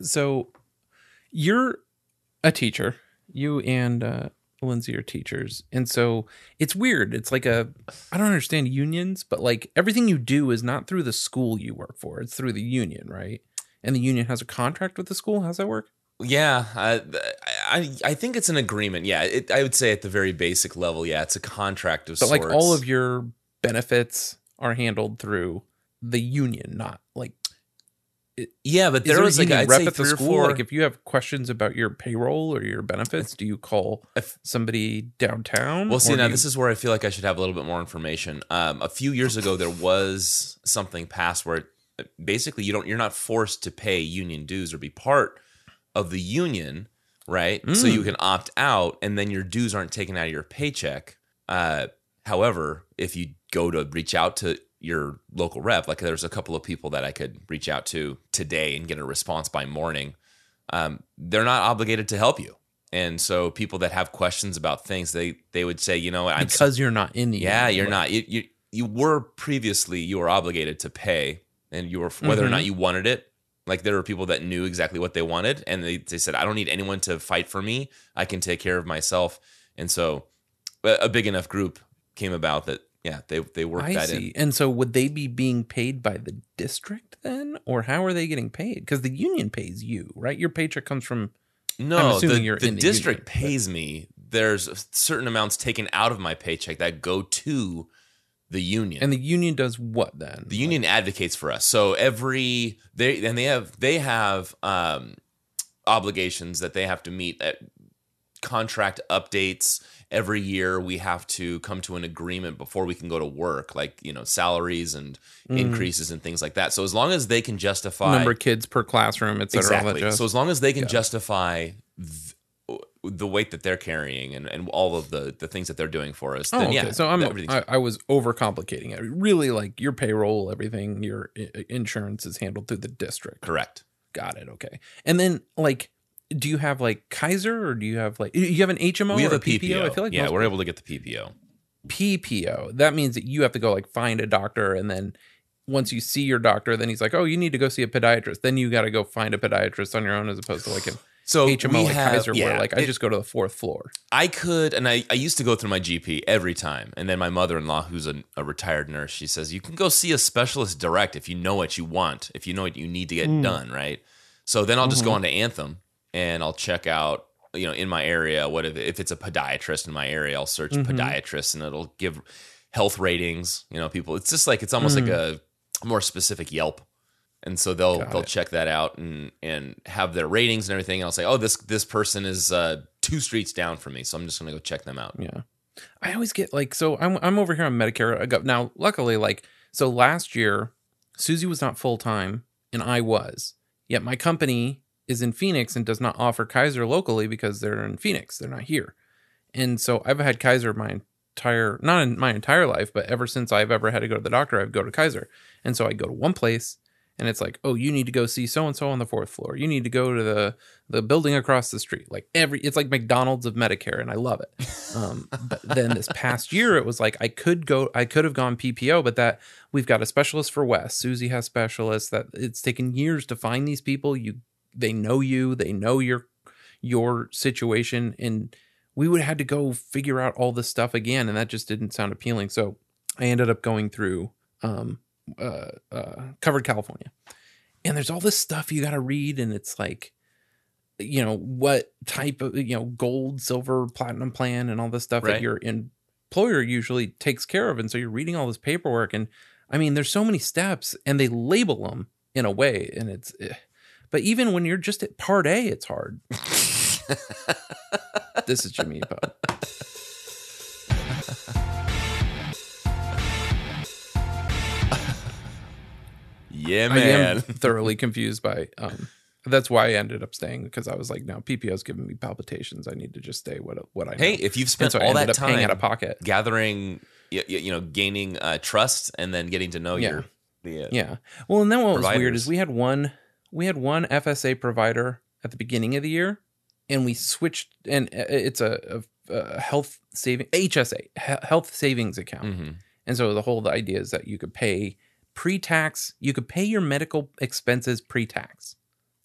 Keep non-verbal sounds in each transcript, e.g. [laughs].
So you're a teacher. You and uh, Lindsay are teachers, and so it's weird. It's like a I don't understand unions, but like everything you do is not through the school you work for. It's through the union, right? And the union has a contract with the school. How's that work? Yeah, I, I I think it's an agreement. Yeah, it, I would say at the very basic level, yeah, it's a contract of But sorts. like all of your benefits are handled through the union, not like yeah, but there was like I'd rep say at the school? four. Like if you have questions about your payroll or your benefits, do you call somebody downtown? Well, see, now you- this is where I feel like I should have a little bit more information. Um, a few years ago, there was something passed where uh, basically you don't, you're not forced to pay union dues or be part of the union, right? So Mm. you can opt out, and then your dues aren't taken out of your paycheck. Uh, however, if you go to reach out to your local rep, like there's a couple of people that I could reach out to today and get a response by morning. Um, they're not obligated to help you. And so people that have questions about things, they they would say, you know I'm because you're not in the yeah, you're not. You, you you were previously you were obligated to pay, and you were whether or Mhm. not you wanted it. Like there were people that knew exactly what they wanted, and they they said, I don't need anyone to fight for me. I can take care of myself. And so a big enough group came about that yeah they they worked I that see. in. And so would they be being paid by the district then, or how are they getting paid? Because the union pays you, right? Your paycheck comes from. No, the, the district union, but- pays me. There's certain amounts taken out of my paycheck that go to the union. And the union does what then? the union advocates for us so every they and they have they have um obligations that they have to meet at contract updates every year we have to come to an agreement before we can go to work like you know salaries and Mm. increases and things like that so as long as they can justify number of kids per classroom, et cetera. all that exactly so as long as they can Yeah. justify th- the weight that they're carrying and, and all of the the things that they're doing for us Oh, then okay. yeah so I'm I, I was overcomplicating it. Really, like your payroll, everything, your i- insurance is handled through the district. correct Got it. Okay. And then like, do you have like Kaiser or do you have like you have an HMO? we have or a PPO, I feel like yeah we're able to get the PPO PPO. That means that you have to go like find a doctor and then once you see your doctor, then he's like, "Oh, you need to go see a podiatrist." Then you got to go find a podiatrist on your own, as opposed to like an [sighs] so HMO like have- Kaiser, yeah, where like I just go to the fourth floor. I could, and I, I used to go through my GP every time. And then my mother in law, who's a, a retired nurse, she says, You can go see a specialist direct if you know what you want, if you know what you need to get Mm. done, right? So then I'll just Mm-hmm. go on to Anthem and I'll check out, you know, in my area, what if, if it's a podiatrist in my area, I'll search Mhm. podiatrist and it'll give health ratings. You know, people, it's just like, it's almost like a more specific Yelp. And so they'll Mm. Got they'll it. check that out and and have their ratings and everything. And I'll say, oh, this this person is uh, two streets down from me, so I'm just gonna go check them out. Yeah. I always get like so I'm I'm over here on Medicare. I got now luckily like so last year Susie was not full time and I was. Yet my company is in Phoenix and does not offer Kaiser locally because they're in Phoenix. They're not here. And so I've had Kaiser my entire not in my entire life, but ever since I've ever had to go to the doctor, I've go to Kaiser. And so I go to one place and it's like, oh, you need to go see so and so on the fourth floor. You need to go to the the building across the street. Like every, it's like McDonald's of Medicare, and I love it. Um, [laughs] but then this past year, it was like I could go, I could have gone PPO, but that we've got a specialist for West. Susie has specialists that it's taken years to find these people. You, they know you, they know your your situation, and we would have had to go figure out all this stuff again, and that just didn't sound appealing. So I ended up going through um, uh, uh, covered California, and there's all this stuff you got to read, and it's like, you know, what type of you know gold, silver, platinum plan, and all this stuff Right. that your employer usually takes care of, and so you're reading all this paperwork, and I mean, there's so many steps, and they label them in a way, and it's. But even when you're just at part A, it's hard. [laughs] this is Jimmy Pub. Yeah, man. I am thoroughly confused by. Um, that's why I ended up staying because I was like, no, PPO's giving me palpitations. I need to just stay what what I know. Hey, if you've spent so all that time out of pocket. gathering, y- y- you know, gaining uh, trust and then getting to know Yeah. your the, uh, Yeah. Well, and then what was weird is we had one we had one FSA provider at the beginning of the year, and we switched, and uh, it's a, a, a health saving HSA health savings account, mhm. and so the whole idea is that you could pay pre tax, you could pay your medical expenses pre tax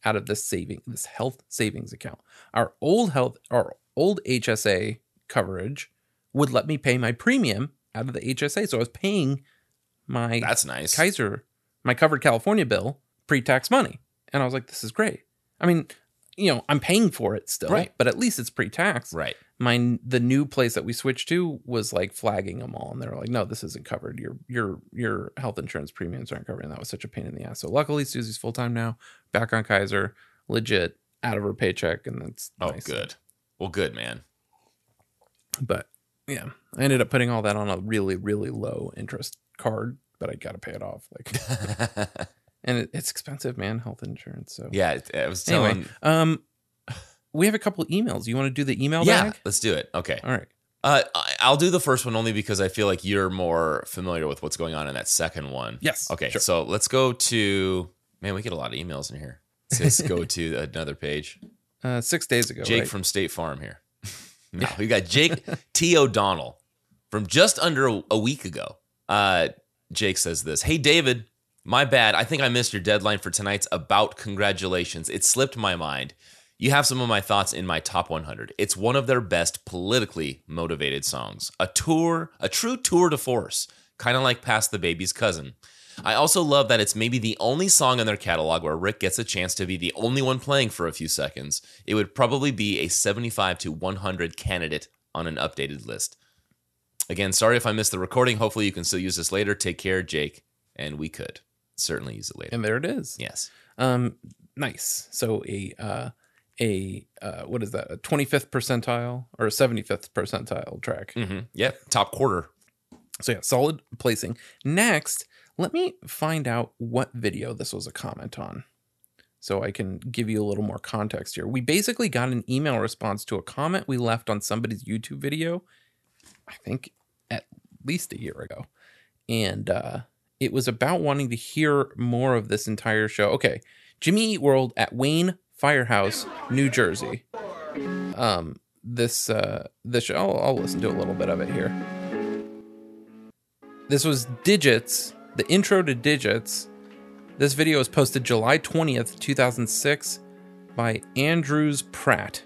out of this saving this health savings account. Our old health our old HSA coverage would let me pay my premium out of the HSA. So I was paying my That's nice. Kaiser, my covered California bill, pre-tax money. And I was like, this is great. I mean, you know, I'm paying for it still, Right. but at least it's pre-tax. Right. My the new place that we switched to was like flagging them all, and they were like, "No, this isn't covered. Your your your health insurance premiums aren't covered." And that was such a pain in the ass. So luckily, Susie's full time now, back on Kaiser, legit, out of her paycheck, and that's Oh, nice. good. Well, good, man. But yeah, I ended up putting all that on a really really low interest card, but I got to pay it off. Like, [laughs] and it, it's expensive, man, health insurance. So yeah, I was telling. Anyway, um, we have a couple emails. You want to do the email yeah, bag? let's do it. Okay. All right. Uh, I'll do the first one only because I feel like you're more familiar with what's going on in that second one. Yes. Okay. Sure. So let's go to. Man, we get a lot of emails in here. Let's go to [laughs] another page. Uh, six days ago. Jake right? from State Farm here. [laughs] no, we got Jake T. O'Donnell from just under a, a week ago. Uh, Jake says this Hey, David, my bad. I think I missed your deadline for tonight's About Congratulations. It slipped my mind. You have some of my thoughts in my top 100. It's one of their best politically motivated songs. A tour, a true tour de force, kind of like Pass the Baby's Cousin. I also love that it's maybe the only song in their catalog where Rick gets a chance to be the only one playing for a few seconds. It would probably be a 75 to 100 candidate on an updated list. Again, sorry if I missed the recording. Hopefully, you can still use this later. Take care, Jake. And we could certainly use it later. and there it is. Yes. Um, nice. So a uh, a uh, what is that? A twenty fifth percentile or a seventy fifth percentile track. hmm Yep. Top quarter. So yeah, solid placing. Next, let me find out what video this was a comment on, so I can give you a little more context here. We basically got an email response to a comment we left on somebody's YouTube video. I think at least a year ago, and uh, it was about wanting to hear more of this entire show. Okay, Jimmy Eat World at Wayne Firehouse, New Jersey. Um, this uh, this show. I'll, I'll listen to a little bit of it here. This was Digits, the intro to Digits. This video was posted July 20th, 2006 by Andrews Pratt.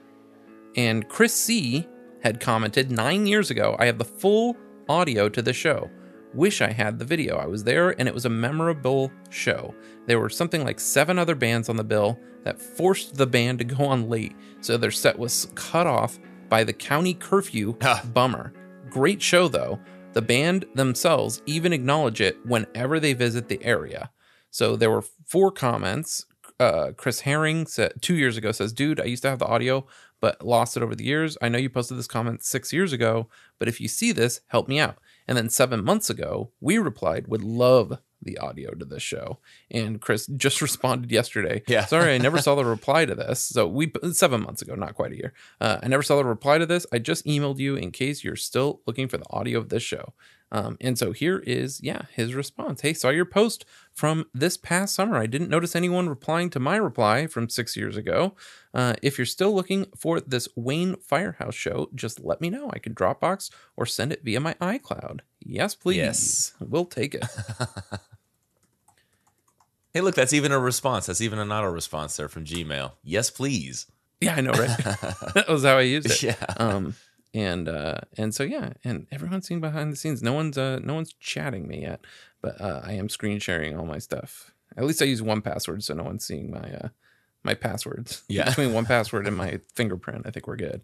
And Chris C had commented nine years ago I have the full audio to the show. Wish I had the video. I was there and it was a memorable show. There were something like seven other bands on the bill that forced the band to go on late, so their set was cut off by the county curfew. [laughs] Bummer. Great show though. The band themselves even acknowledge it whenever they visit the area. So there were four comments. Uh, Chris Herring said two years ago says, "Dude, I used to have the audio, but lost it over the years. I know you posted this comment six years ago, but if you see this, help me out." And then seven months ago, we replied, "Would love the audio to this show." And Chris just [laughs] responded yesterday. Yeah. sorry, I never [laughs] saw the reply to this. So we seven months ago, not quite a year. Uh, I never saw the reply to this. I just emailed you in case you're still looking for the audio of this show. Um, and so here is, yeah, his response. Hey, saw your post from this past summer. I didn't notice anyone replying to my reply from six years ago. Uh, if you're still looking for this Wayne Firehouse show, just let me know. I can Dropbox or send it via my iCloud. Yes, please. Yes. We'll take it. [laughs] Hey, look, that's even a response. That's even an auto response there from Gmail. Yes, please. yeah, I know, right? [laughs] [laughs] that was how I used it. Yeah. um and uh and so yeah and everyone's seeing behind the scenes no one's uh no one's chatting me yet but uh i am screen sharing all my stuff at least i use one password so no one's seeing my uh my passwords Yeah. between one password and my fingerprint i think we're good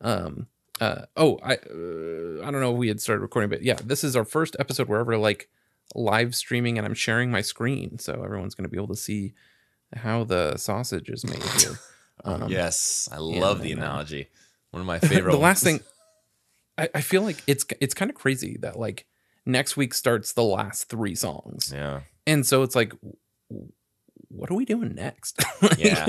um uh oh i uh, i don't know if we had started recording but yeah this is our first episode where we're like live streaming and i'm sharing my screen so everyone's going to be able to see how the sausage is made here [laughs] um, yes. I love the uh, analogy. One of my [laughs] favorite the last thing I, I feel like it's it's kind of crazy that like next week starts the last three songs Yeah. and so it's like what are we doing next [laughs] Like, Yeah.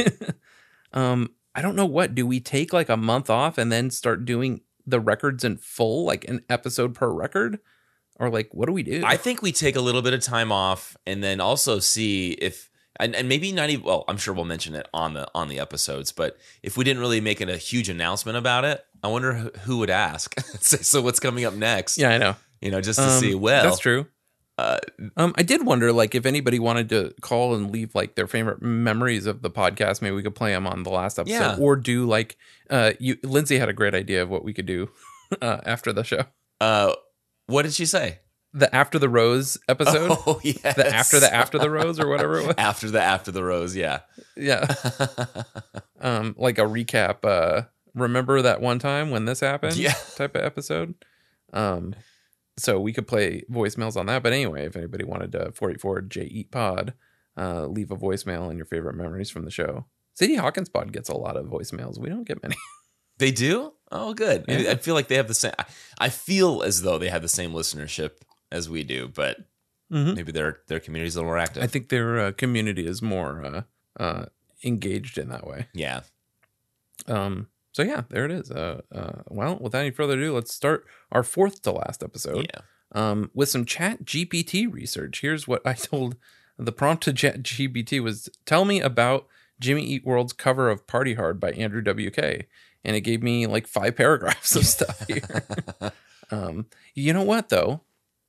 [laughs] um i don't know what do we take like a month off and then start doing the records in full like an episode per record or like what do we do I think we take a little bit of time off and then also see if and, and maybe not even well, I'm sure we'll mention it on the on the episodes, but if we didn't really make it a huge announcement about it, I wonder who- who would ask. [laughs] So what's coming up next? yeah i know You know, just to Um, see, well, that's true Uh, Um, I did wonder, like, if anybody wanted to call and leave like their favorite memories of the podcast, maybe we could play them on the last episode, Yeah. or do like, uh, you Lindsay had a great idea of what we could do [laughs] uh, after the show, uh, what did she say? the after the rose episode, [laughs] Oh, yeah. the after the after the rose or whatever it was, [laughs] after the after the rose, yeah. yeah, um, like a recap. Uh, remember that one time when this happened? Yeah. type of episode. Um, so we could play voicemails on that. But anyway, if anybody wanted to 44 J Eat Pod, uh, leave a voicemail and your favorite memories from the show. Sadie Hawkins Pod gets a lot of voicemails. We don't get many. [laughs] They do? Oh, good. Yeah. I feel like they have the same. I- feel as though they have the same listenership as we do, but maybe their their community is a little more active. I think their uh, community is more uh, uh, engaged in that way. yeah. Um, so yeah, there it is. Uh, uh, well, without any further ado, let's start our fourth to last episode. Yeah. um, with some chat GPT research. Here's what I [laughs] told the prompt to chat GPT was tell me about Jimmy Eat World's cover of Party Hard by Andrew WK. And it gave me like five [laughs] paragraphs of stuff here. [laughs] um, you know what though?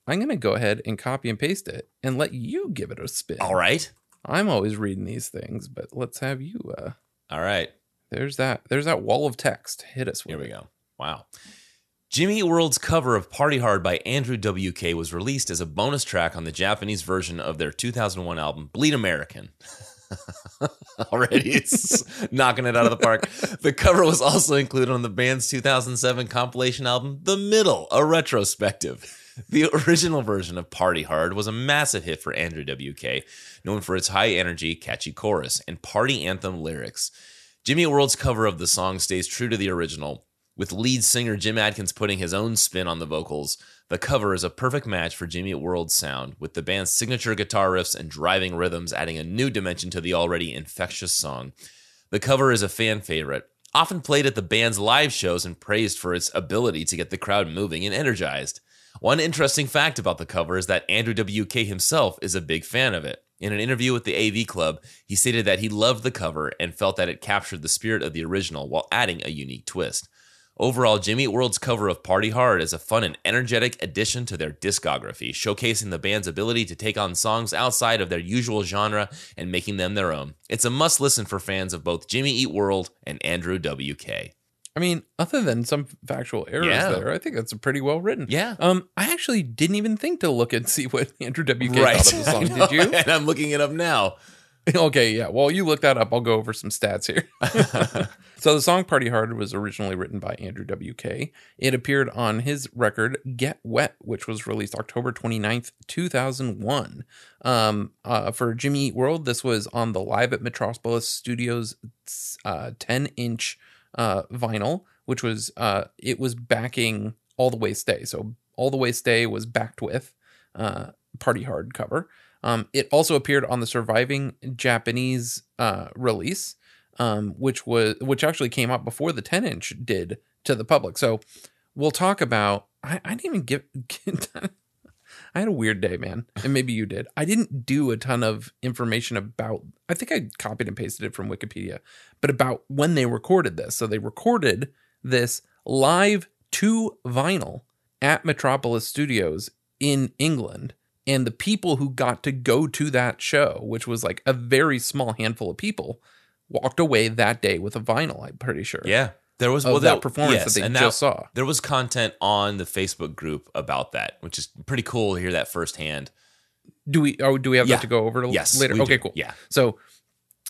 I'm gonna go ahead and copy and paste it and let you give it a spin. All right. I'm always reading these things, but let's have you uh All right. There's that there's that wall of text. Hit us with Here we it. go. Wow. Jimmy World's cover of Party Hard by Andrew WK was released as a bonus track on the Japanese version of their 2001 album Bleed American. [laughs] Already it's [laughs] knocking it out of the park. The cover was also included on the band's 2007 compilation album The Middle, a retrospective. The original version of Party Hard was a massive hit for Andrew WK, known for its high energy, catchy chorus and party anthem lyrics. Jimmy World's cover of the song stays true to the original, with lead singer Jim Adkins putting his own spin on the vocals. The cover is a perfect match for Jimmy World's sound, with the band's signature guitar riffs and driving rhythms adding a new dimension to the already infectious song. The cover is a fan favorite, often played at the band's live shows and praised for its ability to get the crowd moving and energized. One interesting fact about the cover is that Andrew WK himself is a big fan of it. In an interview with the AV Club, he stated that he loved the cover and felt that it captured the spirit of the original while adding a unique twist. Overall, Jimmy Eat World's cover of Party Hard is a fun and energetic addition to their discography, showcasing the band's ability to take on songs outside of their usual genre and making them their own. It's a must listen for fans of both Jimmy Eat World and Andrew WK. I mean, other than some factual errors Yeah. there, I think that's pretty well written. Yeah. Um, I actually didn't even think to look and [laughs] see what Andrew WK Right. thought of the song. [laughs] Did you? [laughs] And I'm looking it up now. okay, yeah. While you look that up, I'll go over some stats here. so the song Party Hard was originally written by Andrew WK. It appeared on his record Get Wet, which was released October 29th, 2001. Um, uh, for Jimmy Eat World, this was on the Live at Metropolis Studios uh, 10 inch uh, vinyl, which was uh, it was backing All the Way Stay. So All the Way Stay was backed with uh, Party Hard cover. Um, it also appeared on the surviving Japanese uh, release, um, which was which actually came out before the 10 inch did to the public. So we'll talk about. I, I didn't even give. [laughs] I had a weird day, man, and maybe you did. I didn't do a ton of information about. I think I copied and pasted it from Wikipedia, but about when they recorded this. So they recorded this live to vinyl at Metropolis Studios in England. And the people who got to go to that show, which was like a very small handful of people, walked away that day with a vinyl, I'm pretty sure. Yeah. There was well, that there- performance yes, that they and just saw. There was content on the Facebook group about that, which is pretty cool to hear that firsthand. Do we oh do we have Yeah. that to go over Yes, later? okay, do. cool. Yeah. So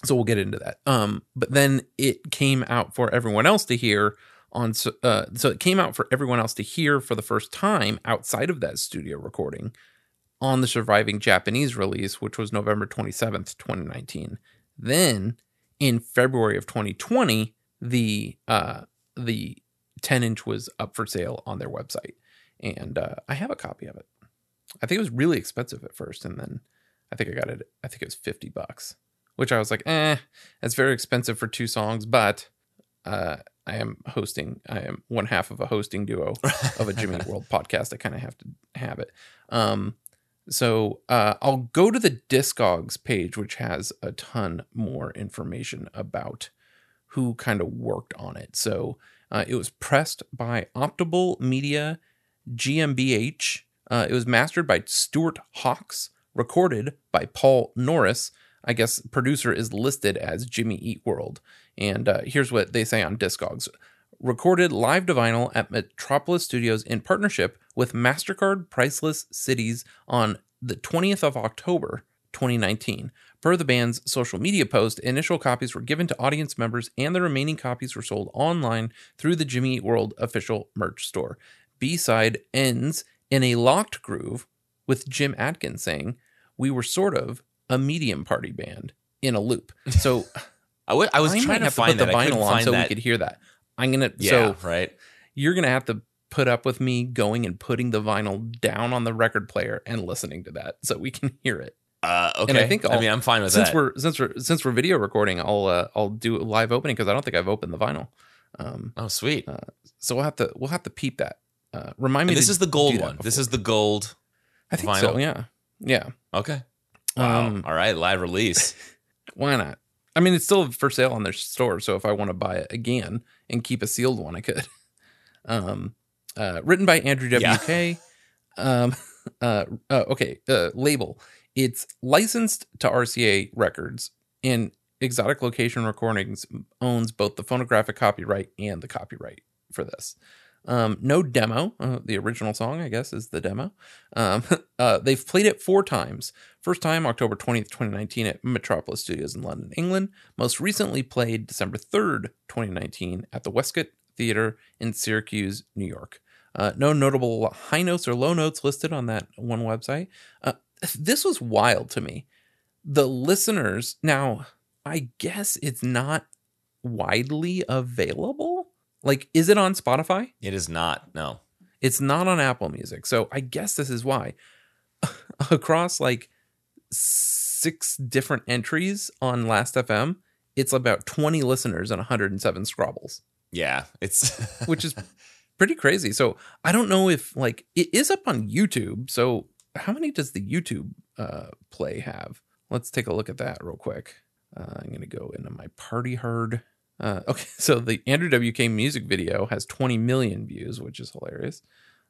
so we'll get into that. Um but then it came out for everyone else to hear on uh so it came out for everyone else to hear for the first time outside of that studio recording on the surviving Japanese release which was November 27th, 2019. Then in February of 2020 the uh the 10 inch was up for sale on their website and uh, I have a copy of it. I think it was really expensive at first, and then I think I got it. I think it was fifty bucks, which I was like, eh, that's very expensive for two songs. But uh, I am hosting. I am one half of a hosting duo [laughs] of a Jimmy World podcast. I kind of have to have it. Um, so uh, I'll go to the Discogs page, which has a ton more information about who kind of worked on it. So uh, it was pressed by Optimal Media GmbH, Uh, it was mastered by Stuart Hawkes, recorded by Paul Norris. I guess producer is listed as Jimmy Eat World. And uh, here's what they say on Discogs recorded live to vinyl at Metropolis Studios in partnership with MasterCard Priceless Cities on the 20th of October 2019. Per the band's social media post, initial copies were given to audience members and the remaining copies were sold online through the Jimmy Eat World official merch store. B side ends in a locked groove with Jim Adkins saying, We were sort of a medium party band in a loop. [laughs] So I was I trying to have to put find the that. I couldn't vinyl on so that. we could hear that. I'm gonna yeah, so right. you're gonna have to put up with me going and putting the vinyl down on the record player and listening to that so we can [laughs] hear it. Uh, okay. And I think I I'll- mean, I'm fine with since that. we're since we're since we're video recording, I'll uh, I'll do a live opening because I don't think I've opened the vinyl. Um, oh, sweet. so we'll have to we'll have to peep that. Uh, remind me. This is the gold one. This is the gold. I think so. vinyl? Yeah, yeah. Okay. Wow. Um, All right. Live release. [laughs] Why not? I mean, it's still for sale on their store, so if I want to buy it again and keep a sealed one, I could. [laughs] Um, uh, written by Andrew Yeah. WK. [laughs] Um, uh, uh, okay, uh, label. It's licensed to RCA Records, and Exotic Location Recordings owns both the phonographic copyright and the copyright for this. Um, no demo. Uh, the original song, I guess, is the demo. Um, [laughs] uh, they've played it four times. First time, October 20th, 2019, at Metropolis Studios in London, England. Most recently played December 3rd, 2019, at the Westcott Theater in Syracuse, New York. Uh, no notable high notes or low notes listed on that one website. This was wild to me. The listeners, now, I guess it's not widely available. Like, is it on Spotify? it is not. No. It's not on Apple Music. So I guess this is why. [laughs] Across like six different entries on Last FM, it's about 20 listeners and 107 Scrobbles. Yeah. It's [laughs] which is pretty crazy. So I don't know if like it is up on YouTube. So how many does the YouTube uh, play have? Let's take a look at that real quick. Uh, I'm going to go into my party herd. Uh, [laughs] okay, so the Andrew WK music video has 20 million views, which is hilarious.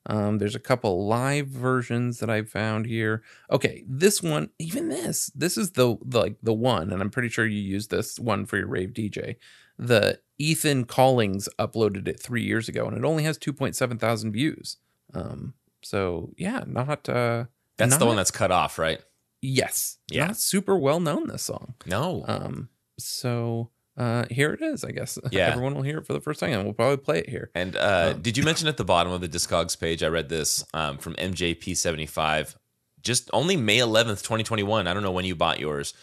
Um, there's a couple live versions that I found here. Okay, this one, even this, this is the, the like the one, and I'm pretty sure you used this one for your rave DJ. The Ethan Callings uploaded it three years ago, and it only has 2.7 thousand views. Um, so yeah, not uh, that's the one that's cut off, right? yes, Yeah. not super well known. This song. No. Um, so uh, here it is. I guess [laughs] Yeah. everyone will hear it for the first time, and we'll probably play it here. And uh, Um, did you [laughs] mention at the bottom of the Discogs page? I read this um, from MJP75. Just only May 11th, 2021. I don't know when you bought yours.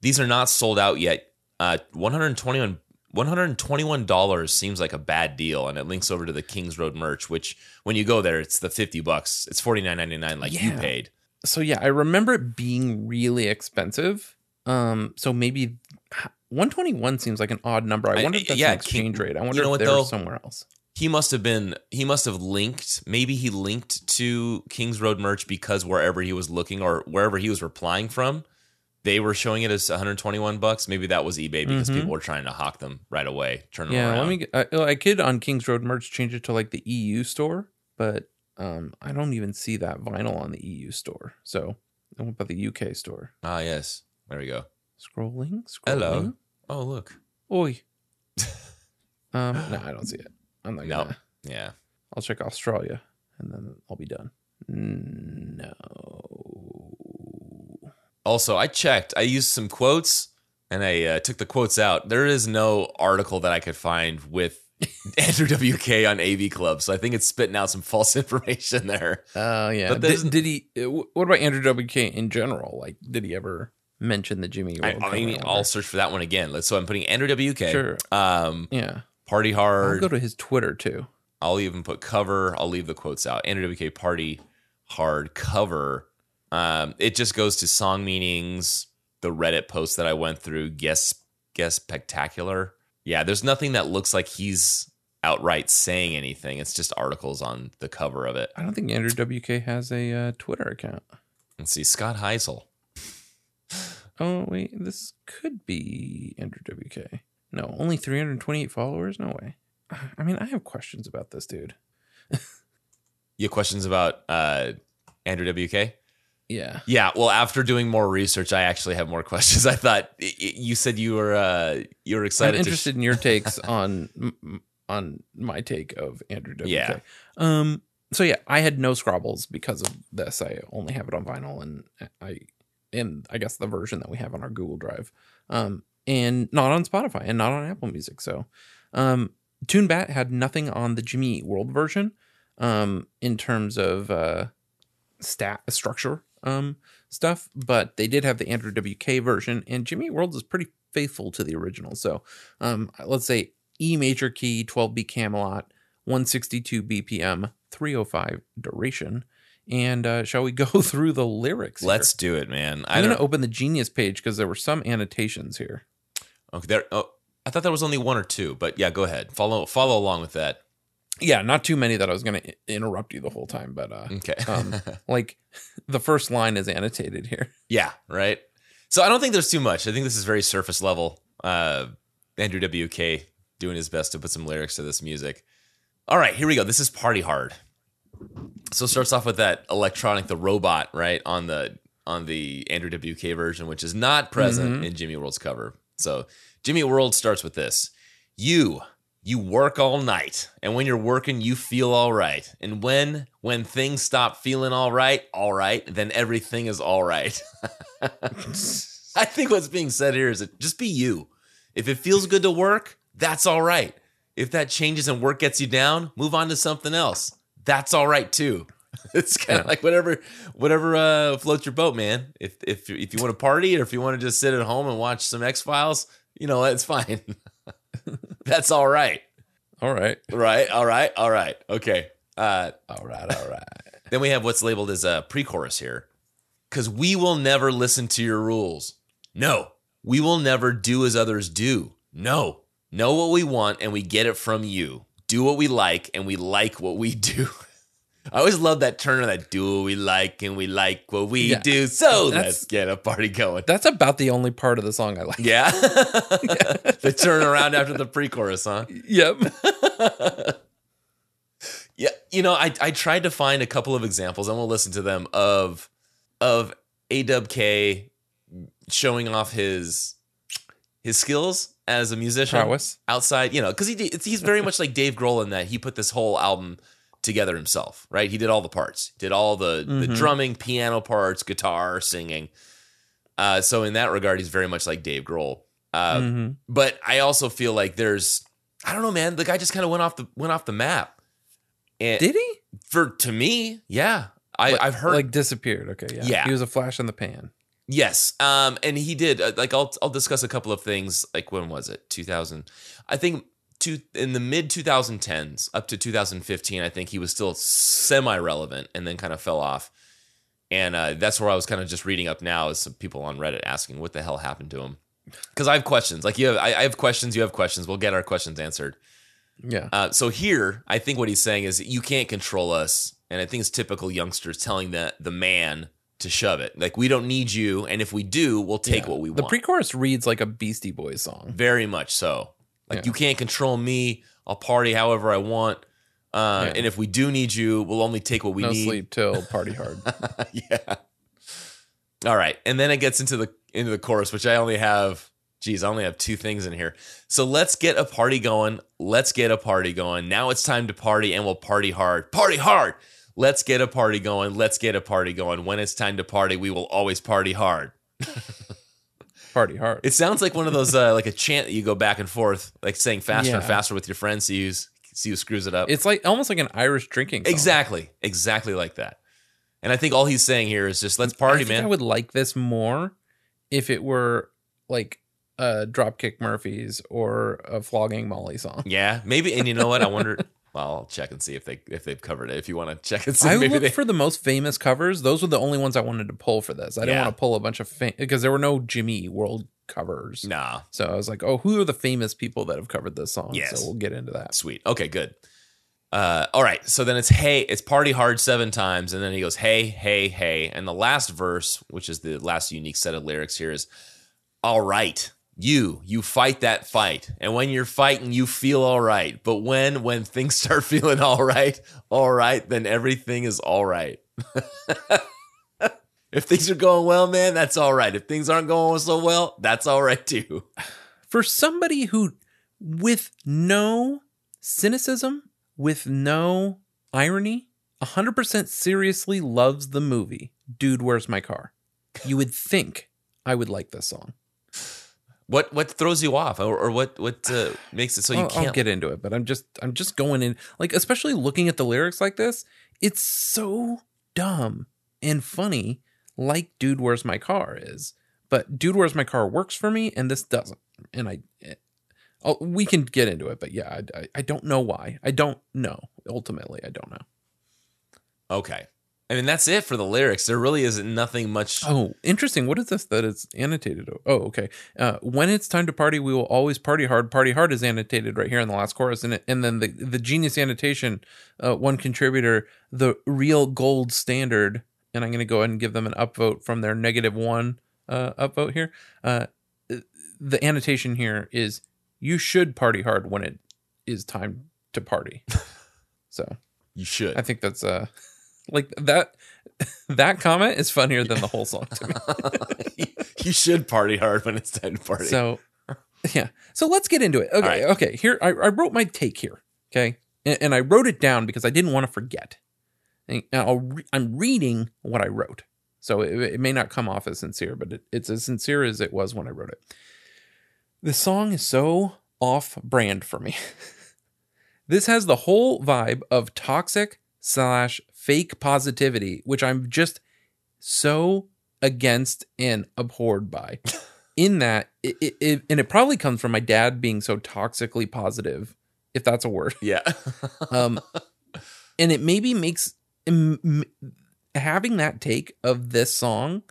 These are not sold out yet. Uh, 121 $121 seems like a bad deal, and it links over to the Kings Road merch, which when you go there, it's the 50 bucks. It's $49.99 like you paid. So yeah, I remember it being really expensive. Um, so maybe 121 seems like an odd number. I I- wonder if that's yeah, an exchange rate. I wonder you know if what, they're somewhere else. He must have been, he must have linked, maybe he linked to Kings Road merch because wherever he was looking or wherever he was replying from, they were showing it as 121 bucks. Maybe that was eBay because Mhm. people were trying to hawk them right away, turn them Yeah, around. let me. I, I could on Kings Road merch change it to like the EU store, but um, I don't even see that vinyl on the EU store. So what about the UK store? ah, yes. There we go. Scrolling, scrolling. Hello. Oh, look. Oi. [laughs] um, no, I don't see it. I'm not No. gonna. Yeah. I'll check Australia and then I'll be done. No. Also, I checked. I used some quotes and I uh, took the quotes out. There is no article that I could find with [laughs] Andrew WK on AV Club. So I think it's spitting out some false [laughs] information there. Oh yeah. But Did, did he? uh, What about Andrew WK in general? Like, did he ever mention the Jimmy? I, World I mean, cover? I'll search for that one again. So I'm putting Andrew WK. Sure. Um, Yeah. Party Hard. I'll go to his Twitter too. I'll even put cover. I'll leave the quotes out. Andrew WK Party Hard cover. Um, it just goes to song meanings, the Reddit post that I went through, guess guess spectacular. Yeah, there's nothing that looks like he's outright saying anything. It's just articles on the cover of it. I don't think Andrew WK has a uh, Twitter account. Let's see, Scott Heisel. [laughs] Oh wait, this could be Andrew WK. No, only 328 followers. No way. [sighs] I mean, I have questions about this dude. [laughs] You have questions about uh Andrew WK. Yeah. Yeah, well, after doing more research, I actually have more [laughs] questions. I thought you said you were uh, you were I'm excited. interested in your takes [laughs] on on my take of Andrew WK. Yeah. Um. So yeah, I had no Scrobbles because of this. I only have it on vinyl, and I, and I guess the version that we have on our Google Drive, um, and not on Spotify and not on Apple Music. So, um, TuneBat had nothing on the Jimmy Eat World version, um, in terms of uh, stat structure, um, stuff, but they did have the Andrew WK version, and Jimmy World is pretty faithful to the original. So, um, let's say E major key, 12B Camelot, 162 BPM, 305 duration. And uh, shall we [laughs] go through the lyrics? here? Let's do it, man. I I'm going to open the Genius page because there were some annotations here. okay, there. Oh, I thought there was only one or two, but yeah, go ahead. Follow follow along with that. Yeah, not too many that I was going to interrupt you the whole time, but uh, Okay. um, [laughs] like the first line is annotated here. [laughs] yeah. Right. So I don't think there's too much. I think this is very surface level. Uh, Andrew WK doing his best to put some lyrics to this music. All right, here we go. This is Party Hard. So it starts off with that electronic, the robot, right on the on the Andrew WK version, which is not present in Jimmy World's cover. So Jimmy World starts with this: "You, you work all night, and when you're working, you feel all right. And when when things stop feeling all right, all right, then everything is all right." [laughs] I think what's being said here is that just be you. If it feels good to work, that's all right. If that changes and work gets you down, move on to something else. That's all right too. [laughs] It's kind of Yeah. like whatever, whatever uh, floats your boat, man. If if if you want to party or if you want to just sit at home and watch some X Files, you know it's fine. [laughs] that's all right. All right. Right. All right. All right. Okay. Uh, All right. All right. [laughs] then we have what's labeled as a pre-chorus here. Cause we will never listen to your rules. No. We will never do as others do. No. Know what we want and we get it from you. Do what we like and we like what we [laughs] do. I always love that turn of that do what we like and we like what we Yeah. do. So That's- let's get a party going. That's about the only part of the song I like. Yeah. [laughs] [laughs] the turn around after the pre-chorus, huh? Yep. [laughs] Yeah, you know, I I tried to find a couple of examples, and we'll listen to them of of AWK showing off his his skills as a musician Prowess. outside, you know, because he he's very much like Dave Grohl in that he put this whole album together himself, right? He did all the parts, did all the the Mhm. drumming, piano parts, guitar, singing. Uh, so in that regard, he's very much like Dave Grohl. Uh, Mhm. but I also feel like there's I don't know, man. The guy just kind of went off the went off the map. And Did he? for to me, yeah, I, Like- I've heard like disappeared. Okay, yeah. Yeah. He was a flash in the pan. yes, um, and he did. Uh, like I'll I'll discuss a couple of things. Like when was it? Two thousand, I think. Two, in the mid 2010s up to 2015 i think he was still semi relevant and then kind of fell off and uh, that's where i was kind of just reading up now is some people on reddit asking what the hell happened to him because i have questions like you have I, I have questions you have questions we'll get our questions answered Yeah. Uh, so here, I think what he's saying is that you can't control us, and I think it's typical youngsters telling the the man to shove it. Like we don't need you, and if we do, we'll take Yeah. what we want. the pre-chorus reads like a Beastie Boys song. Very much so. Like Yeah. you can't control me. I'll party however I want, uh, Yeah. and if we do need you, we'll only take what we no need. sleep till [laughs] party hard. yeah. All right, and then it gets into the into the chorus, which I only have. Geez, I only have two things in here. So let's get a party going. Let's get a party going. Now it's time to party, and we'll party hard. Party hard. Let's get a party going. Let's get a party going. When it's time to party, we will always party hard. [laughs] party hard. It sounds like one of those uh, like a chant that you go back and forth, like saying faster and faster with your friends. See who's see who screws it up. It's like almost like an Irish drinking song. exactly, exactly like that. And I think all he's saying here is just let's party, I think man. I would like this more if it were like a Dropkick Murphys or a Flogging Molly song. Yeah, maybe. And you know what? I wonder. [laughs] Well, I'll check and see if they if they've covered it. If you want to check and see, I maybe looked they. for the most famous covers. Those were the only ones I wanted to pull for this. I didn't want to pull a bunch of fam- because there were no Jimmy World covers. nah, So I was like, oh, who are the famous people that have covered this song? Yes. So we'll get into that. sweet. Okay, good. Uh, all right. So then it's hey, it's party hard seven times, and then he goes hey, hey, hey, and the last verse, which is the last unique set of lyrics here, is all right. You, you fight that fight, and when you're fighting, you feel all right. But when when things [laughs] start feeling all right, all right, then everything is all right. [laughs] if things are going well, man, that's all right. If things aren't going so well, that's all right too. [laughs] For somebody who, with no cynicism, with no irony, 100% seriously loves the movie, Dude, Where's My Car? You would think I would like this song. What what throws you off, or, or what what uh, makes it so you I'll, can't I'll get into it, but I'm just I'm just going in like especially looking at the lyrics like this, it's so dumb and funny, like "Dude, Where's My Car" is. But "Dude, Where's My Car" works for me, and this doesn't. And I, oh, we can get into it, but yeah, I, I, I don't know why. I don't know. Ultimately, I don't know. Okay. I mean, that's it for the lyrics. There really isn't nothing much. Oh, interesting. What is this that it's annotated? Oh, okay. Uh, when it's time to party, we will always party hard. Party hard is annotated right here in the last chorus, and it, and then the the genius annotation, uh, one contributor, the real gold standard, and I'm going to go ahead and give them an upvote from their negative one uh, upvote here. Uh, the annotation here is you should party hard when it is time to party. [laughs] so You should. I think that's uh like that [laughs] that comment is funnier than the whole song to me. [laughs] you should party hard when it's time to party. So yeah. So let's get into it. Okay. right. Okay. Here I, I wrote my take here. Okay. And, and I wrote it down because I didn't want to forget. And I'll re- I'm reading what I wrote. So it, it may not come off as sincere, but it, it's as sincere as it was when I wrote it. The song is so off brand for me. [laughs] this has the whole vibe of toxic slash fake positivity, which I'm just so against and abhorred by. [laughs] In that, it, it, it- and it probably comes from my dad being so toxically positive, if that's a word. yeah. [laughs] Um, and it maybe makes having that take of this song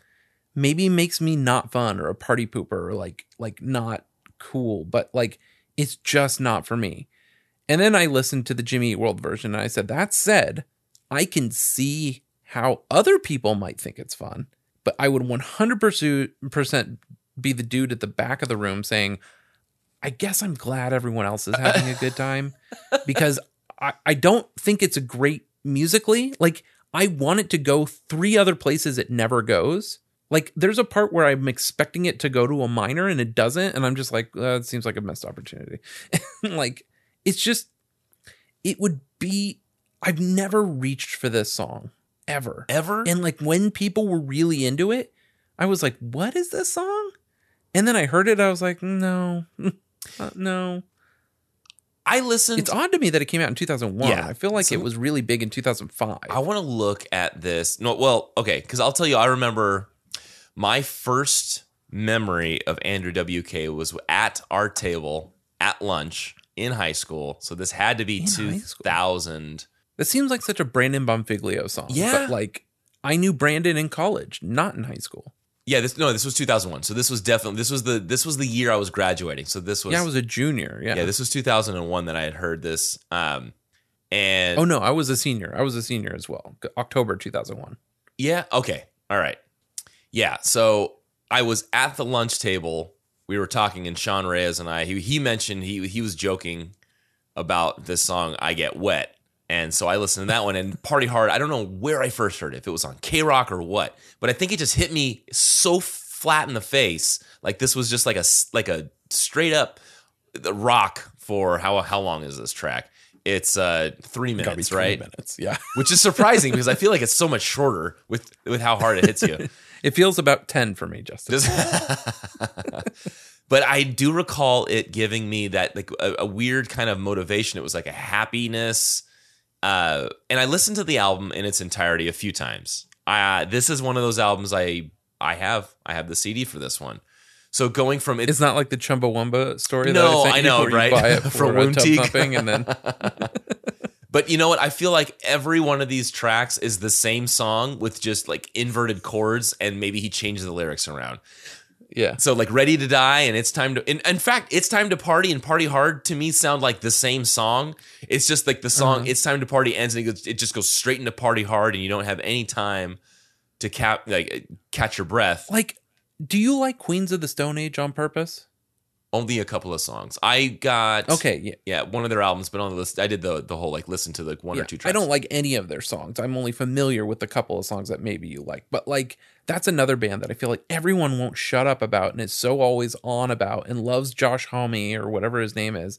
maybe makes me not fun or a party pooper or like like not cool, but like it's just not for me. And then I listened to the Jimmy Eat World version and I said, that said, I can see how other people might think it's fun, but I would 100% be the dude at the back of the room saying, I guess I'm glad everyone else is having a good time [laughs] because I, I don't think it's a great musically. Like, I want it to go three other places it never goes. Like, there's a part where I'm expecting it to go to a minor and it doesn't. And I'm just like, it seems like a missed opportunity. [laughs] like, it's just, it would be, I've never reached for this song ever. Ever? And like when people were really into it, I was like, "What is this song?" And then I heard it, I was like, "No, [laughs] uh, no." I listened. It's odd to me that it came out in 2001. Yeah. I feel like So- it was really big in 2005. I want to look at this. No, well, okay, because I'll tell you, I remember my first memory of Andrew WK was at our table at lunch in high school. So this had to be In high 2000. This seems like such a Brandon Bonfiglio song. Yeah. but like I knew Brandon in college, not in high school. Yeah, this no, this was 2001. So this was definitely this was the this was the year I was graduating. So this was yeah, I was a junior. Yeah. yeah, this was 2001 that I had heard this. Um, and oh no, I was a senior. I was a senior as well. October 2001. Yeah. Okay. All right. Yeah. So I was at the lunch table. We were talking, and Sean Reyes and I. He he mentioned he he was joking about this song "I Get Wet," and so I listened to that one and "Party Hard." I don't know where I first heard it, if it was on K Rock or what, but I think it just hit me so flat in the face. Like this was just like a like a straight up rock for how how long is this track? It's uh three minutes, 20 right? Minutes. Yeah. [laughs] Which is surprising because I feel like it's so much shorter with with how hard it hits you. It feels about 10 for me, Justin. Just- [laughs] but I do recall it giving me that like a, a weird kind of motivation. It was like a happiness. Uh, and I listened to the album in its entirety a few times. Uh, this is one of those albums I I have. I have the CD for this one. So going from it, It's not like the Chumbawamba story No, that I, I know, right? buy it [laughs] For for, a tub Woontique. thumping and then [laughs] But you know what? I feel like every one of these tracks is the same song with just like inverted chords, and maybe he changes the lyrics around. Yeah. So like "Ready to Die" and "It's Time to." In, in fact, "It's Time to Party" and "Party Hard" to me sound like the same song. It's just like the song Uh-huh. "It's Time to Party" ends and it, goes, it just goes straight into "Party Hard" and you don't have any time to cap like catch your breath. Like, do you like Queens of the Stone Age on purpose? Only a couple of songs. I got Okay, yeah. yeah, one of their albums, but on the list, I did the the whole like listen to like one yeah. or two tracks. I don't like any of their songs. I'm only familiar with a couple of songs that maybe you like. But like that's another band that I feel like everyone won't shut up about and is so always on about and loves Josh Homme or whatever his name is.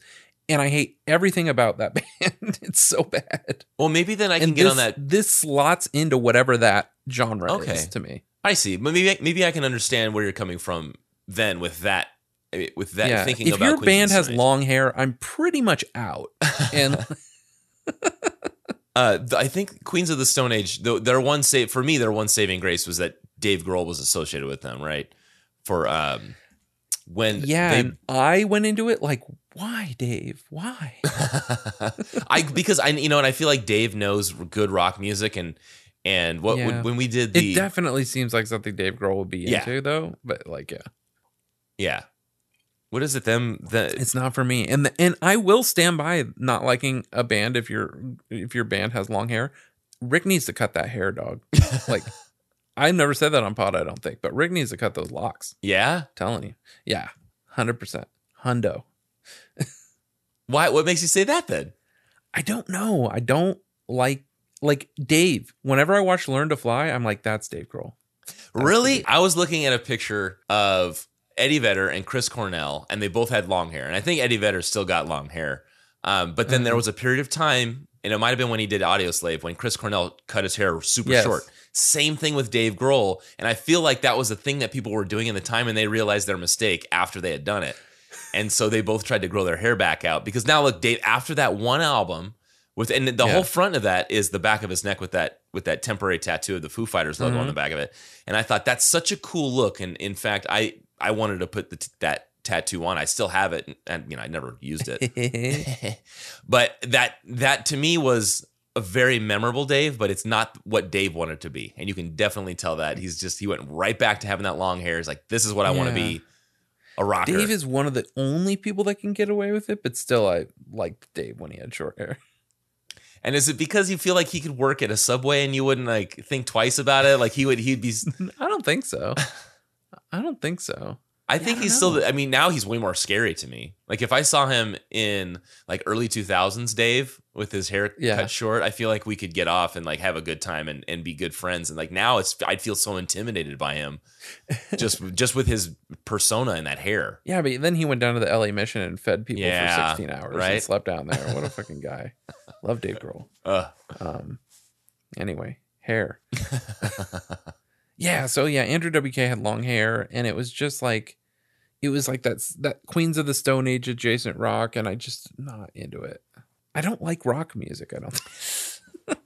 And I hate everything about that [laughs] band. it's so bad. Well, maybe then I can and get this, on that. This slots into whatever that genre Okay. is to me. I see. But maybe maybe I can understand where you're coming from then with that eh, with that yeah. thinking if about your Queens band has long hair, I'm pretty much out. And [laughs] Uh, I think Queens of the Stone Age, their one save for me, their one saving grace was that Dave Grohl was associated with them, right? For um, when yeah, they, I went into it like, why, Dave? Why? [laughs] I because I you know, and I feel like Dave knows good rock music, and and what Yeah. when, when we did the It definitely seems like something Dave Grohl would be Yeah. into, though. But like, yeah, yeah, what is it? Them that it's not for me. And the, and I will stand by not liking a band if your if your band has long hair. Rick needs to cut that hair, dog. [laughs] Like, I've never said that on pod, I don't think, but Rick needs to cut those locks. yeah. telling you, yeah, hundred percent, hundo. [laughs] Why? What makes you say that then? I don't know. I don't like like Dave. Whenever I watch Learn to Fly, I'm like, that's Dave Grohl. Really? I was looking at a picture of Eddie Vedder and Chris Cornell, and they both had long hair. And I think Eddie Vedder still got long hair. Um, but then there Mhm. was a period of time, and it might have been when he did Audioslave, when Chris Cornell cut his hair super Yes. short. Same thing with Dave Grohl. And I feel like that was a thing that people were doing in the time, and they realized their mistake after they had done it. And so they both tried to grow their hair back out. Because now, look, Dave, after that one album, with and the Yeah. whole front of that is the back of his neck with that with that temporary tattoo of the Foo Fighters logo on Mhm. the back of it. And I thought that's such a cool look. And in fact, I I wanted to put the, t- that tattoo on. I still have it, and, and you know I never used it. [laughs] but that that to me was a very memorable Dave, but it's not what Dave wanted to be. And you can definitely tell that he's just he went right back to having that long hair. He's like, this is what I want to be, a rocker. Dave is one of the only people that can get away with it, but still, I liked Dave when he had short hair. and is it because you feel like he could work at a subway and you wouldn't like think twice about it? Like he would he'd be. [laughs] I don't think so. [laughs] I don't think so. I think I he's still. I mean, now he's way more scary to me. Like if I saw him in like early two thousands, Dave with his hair Yeah. cut short, I feel like we could get off and like have a good time and, and be good friends. And like now, it's I'd feel so intimidated by him, [laughs] just just with his persona and that hair. Yeah, but then he went down to the LA mission and fed people Yeah, for 16 hours right? and slept down there. What a [laughs] fucking guy. Love Dave Grohl. Ugh. Um, anyway, hair. [laughs] yeah, so yeah, Andrew WK had long hair, and it was just like, it was like that's that Queens of the Stone Age adjacent rock, and I just not into it. I don't like rock music. I don't. [laughs]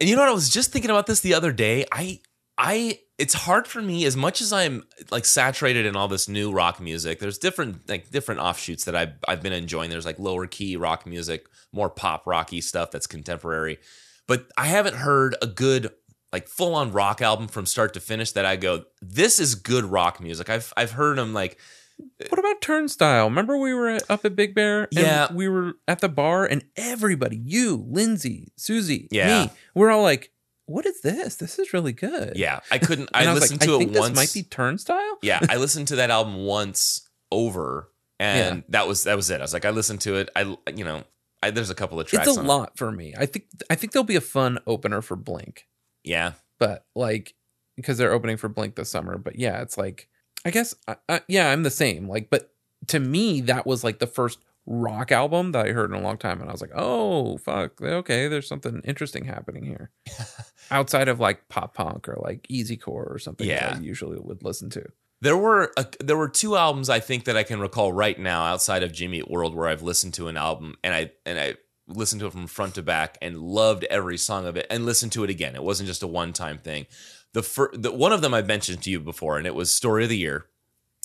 And you know what? I was just thinking about this the other day. I I it's hard for me as much as I'm like saturated in all this new rock music. There's different like different offshoots that I've I've been enjoying. There's like lower key rock music, more pop rocky stuff that's contemporary. But I haven't heard a good like full on rock album from start to finish that I go, this is good rock music. I've I've heard them like uh, What about Turnstile? Remember we were at, up at Big Bear? And Yeah. we were at the bar, and everybody, you, Lindsay, Susie, Yeah. me, we're all like, "What is this? This is really good." yeah, I couldn't [laughs] And I, listened like, to I it think once. Might be Turnstile. [laughs] yeah, I listened to that album once over, and that was that was it. I was like, I listened to it. I you know, I, there's a couple of tracks. It's a on it. lot for me. I think I think there'll be a fun opener for Blink, Yeah, but like because they're opening for Blink this summer. But yeah, it's like I guess I, I, yeah, I'm the same. Like, but to me, that was like the first rock album that I heard in a long time, and I was like, oh fuck, okay, there's something interesting happening here. [laughs] Outside of like pop punk or like easy core or something Yeah. that I usually would listen to. there were a, there were two albums I think that I can recall right now outside of Jimmy Eat World where I've listened to an album and I and I listened to it from front to back and loved every song of it and listened to it again. It wasn't just a one time thing. The, fir- the one of them I mentioned to you before, and it was Story of the Year.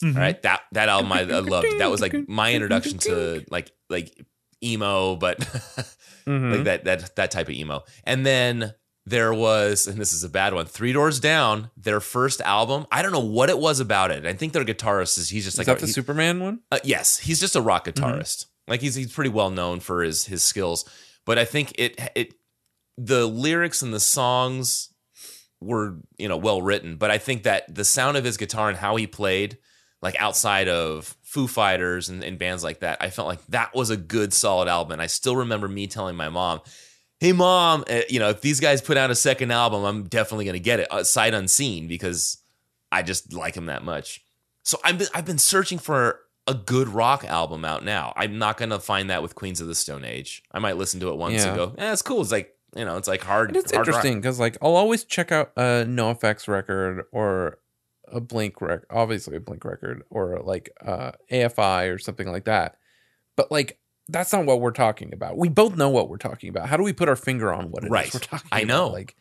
Mm-hmm. All right, that that album I, I [laughs] loved. That was like my introduction to [laughs] like like emo, but [laughs] Mhm. like that that that type of emo. And then there was, and this is a bad one, Three Doors Down, their first album. I don't know what it was about it. I think their guitarist is he's just Is like that a- the he- Superman one? uh, yes, he's just a rock Mm-hmm. Like he's he's pretty well known for his his skills. But I think it it the lyrics and the songs were you know well written. But I think that the sound of his guitar and how he played, like outside of Foo Fighters and, and bands like that, I felt like that was a good, solid album. And I still remember me telling my mom, "Hey, mom, uh, you know, if these guys put out a second album, I'm definitely to get it uh, sight unseen because I just like him that much." So I've been, I've been searching for a good rock album out now. I'm not going to find that with Queens of the Stone Age. I might listen to it once Yeah. and go, "Eh, it's cool." It's like you know, it's like hard. And it's hard interesting because like I'll always check out a NOFX record or a Blink record, obviously a Blink record or like uh, AFI or something like that. But like that's not what we're talking about. We both know what we're talking about. How do we put our finger on what it is Right. we're talking I about? know. Like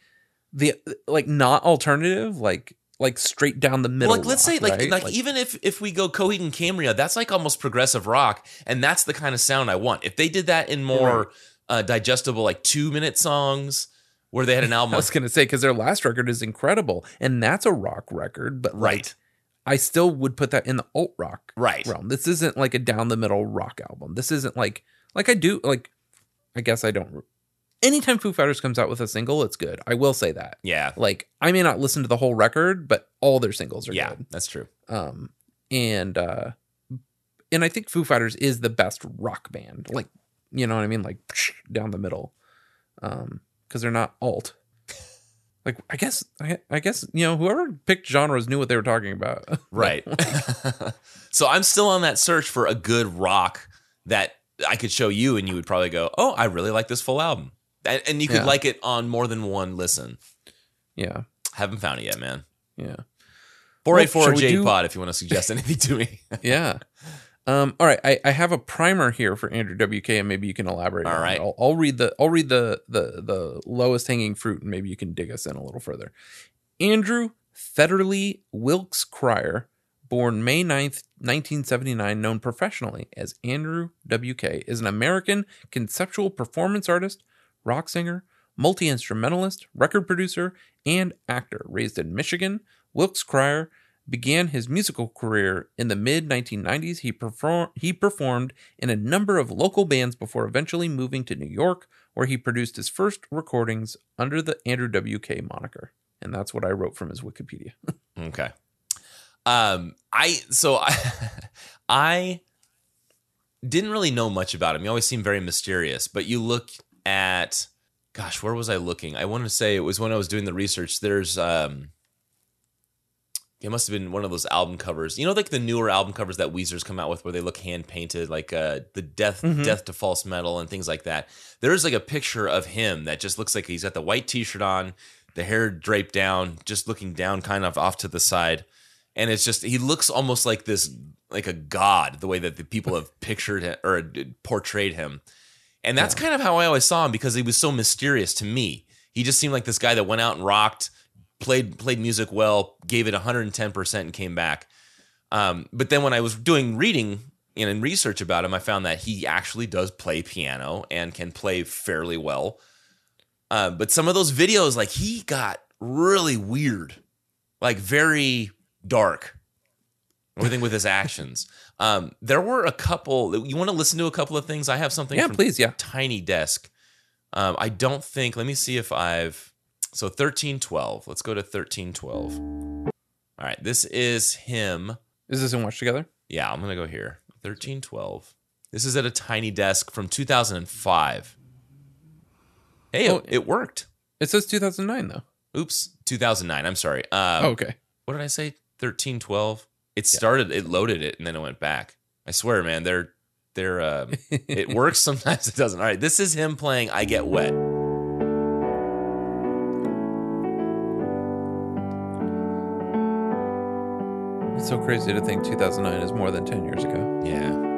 the like not alternative, like like straight down the middle. like let's say like, right? like even if if we go Coheed and Cambria, that's like almost progressive rock, and that's the kind of sound I want. If they did that in more uh, digestible, like two minute songs, where they had an [laughs] album, I was gonna say because their last record is incredible, and that's a rock record. But like, right, I still would put that in the alt rock right, realm. This isn't like a down the middle rock album. This isn't like like I do like I guess I don't anytime Foo Fighters comes out with a single, it's good. I will say that. yeah, Like I may not listen to the whole record, but all their singles are yeah, good. that's true. Um and uh and I think Foo Fighters is the best rock band. Like you know what I mean? Like [sniffs] down the middle. Um because they're not alt. [laughs] Like I guess I, I guess you know whoever picked genres knew what they were talking about. [laughs] Right. [laughs] so I'm still on that search for a good rock that I could show you, and you would probably go, "Oh, I really like this full album," and, and you could Yeah. like it on more than one listen. yeah. Haven't found it yet, man. Yeah. Four eight four J do- Pod. If you want to suggest [laughs] anything to me. yeah. Um, all right, I, I have a primer here for Andrew WK, and maybe you can elaborate. All on it. right. I'll, I'll read the I'll read the the the lowest hanging fruit, and maybe you can dig us in a little further. Andrew Federley Wilkes Cryer, born May 9th, 1979, known professionally as Andrew WK, is an American conceptual performance artist, rock singer, multi instrumentalist, record producer, and actor. Raised in Michigan, Wilkes-Krier began his musical career in the mid 1990s. He, perform- he performed in a number of local bands before eventually moving to New York, where he produced his first recordings under the Andrew WK moniker. And that's what I wrote from his Wikipedia. [laughs] Okay. Um, I so I [laughs] I didn't really know much about him. He always seemed very mysterious. But you look at, gosh, where was I looking? I want to say it was when I was doing the research. There's um, it must have been one of those album covers. You know, like the newer album covers that Weezer's come out with, where they look hand painted, like uh, the death Mhm. death to false metal and things like that. There's like a picture of him that just looks like he's got the white T-shirt on, the hair draped down, just looking down, kind of off to the side, and it's just he looks almost like this, like a god, the way that the people have pictured him or portrayed him. And that's kind of how I always saw him because he was so mysterious to me. He just seemed like this guy that went out and rocked, played played music well, gave it 110% and came back. Um, but then when I was doing reading and in research about him, I found that he actually does play piano and can play fairly well. Uh, but some of those videos, like he got really weird, like very dark. Everything with his [laughs] actions. Um, there were a couple. You want to listen to a couple of things? I have something. yeah, from please. Yeah. Tiny Desk. Um, I don't think. Let me see if I've. So thirteen twelve. Let's go to thirteen twelve. All right, this is him. Is this in Watch Together? Yeah, I'm gonna go here. Thirteen twelve. This is at a Tiny Desk from two thousand and five. Hey, Oh. it, it worked. It says 2009, though. Oops, two thousand nine. I'm sorry. Um, oh, okay. what did I say? Thirteen twelve. It started. It loaded it and then it went back. I swear, man. They're they're. Um, [laughs] it works sometimes. It doesn't. All right. This is him playing "I Get Wet." It's so crazy to think 2009 is more than 10 years ago. Yeah.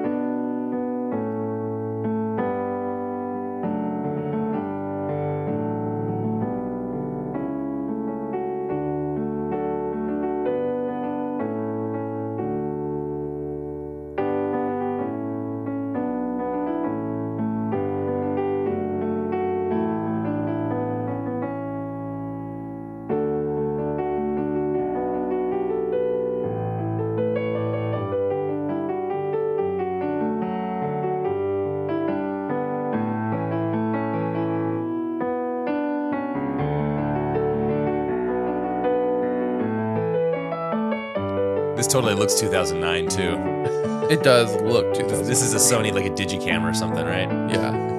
Looks 2009 too. It does look 2000. This is a Sony like a Digicam or something, right? yeah.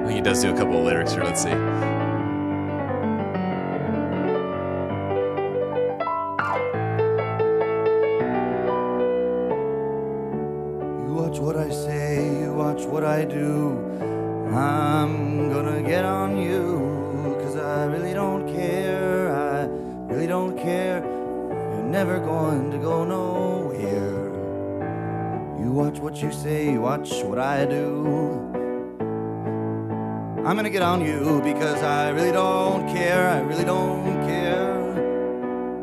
I think he does do a couple of lyrics here. Let's see. What I say, you watch what I do. I'm gonna get on you, cause I really don't care. I really don't care. You're never going to go nowhere. You watch what you say, you watch what I do. I'm gonna get on you because I really don't care. I really don't care.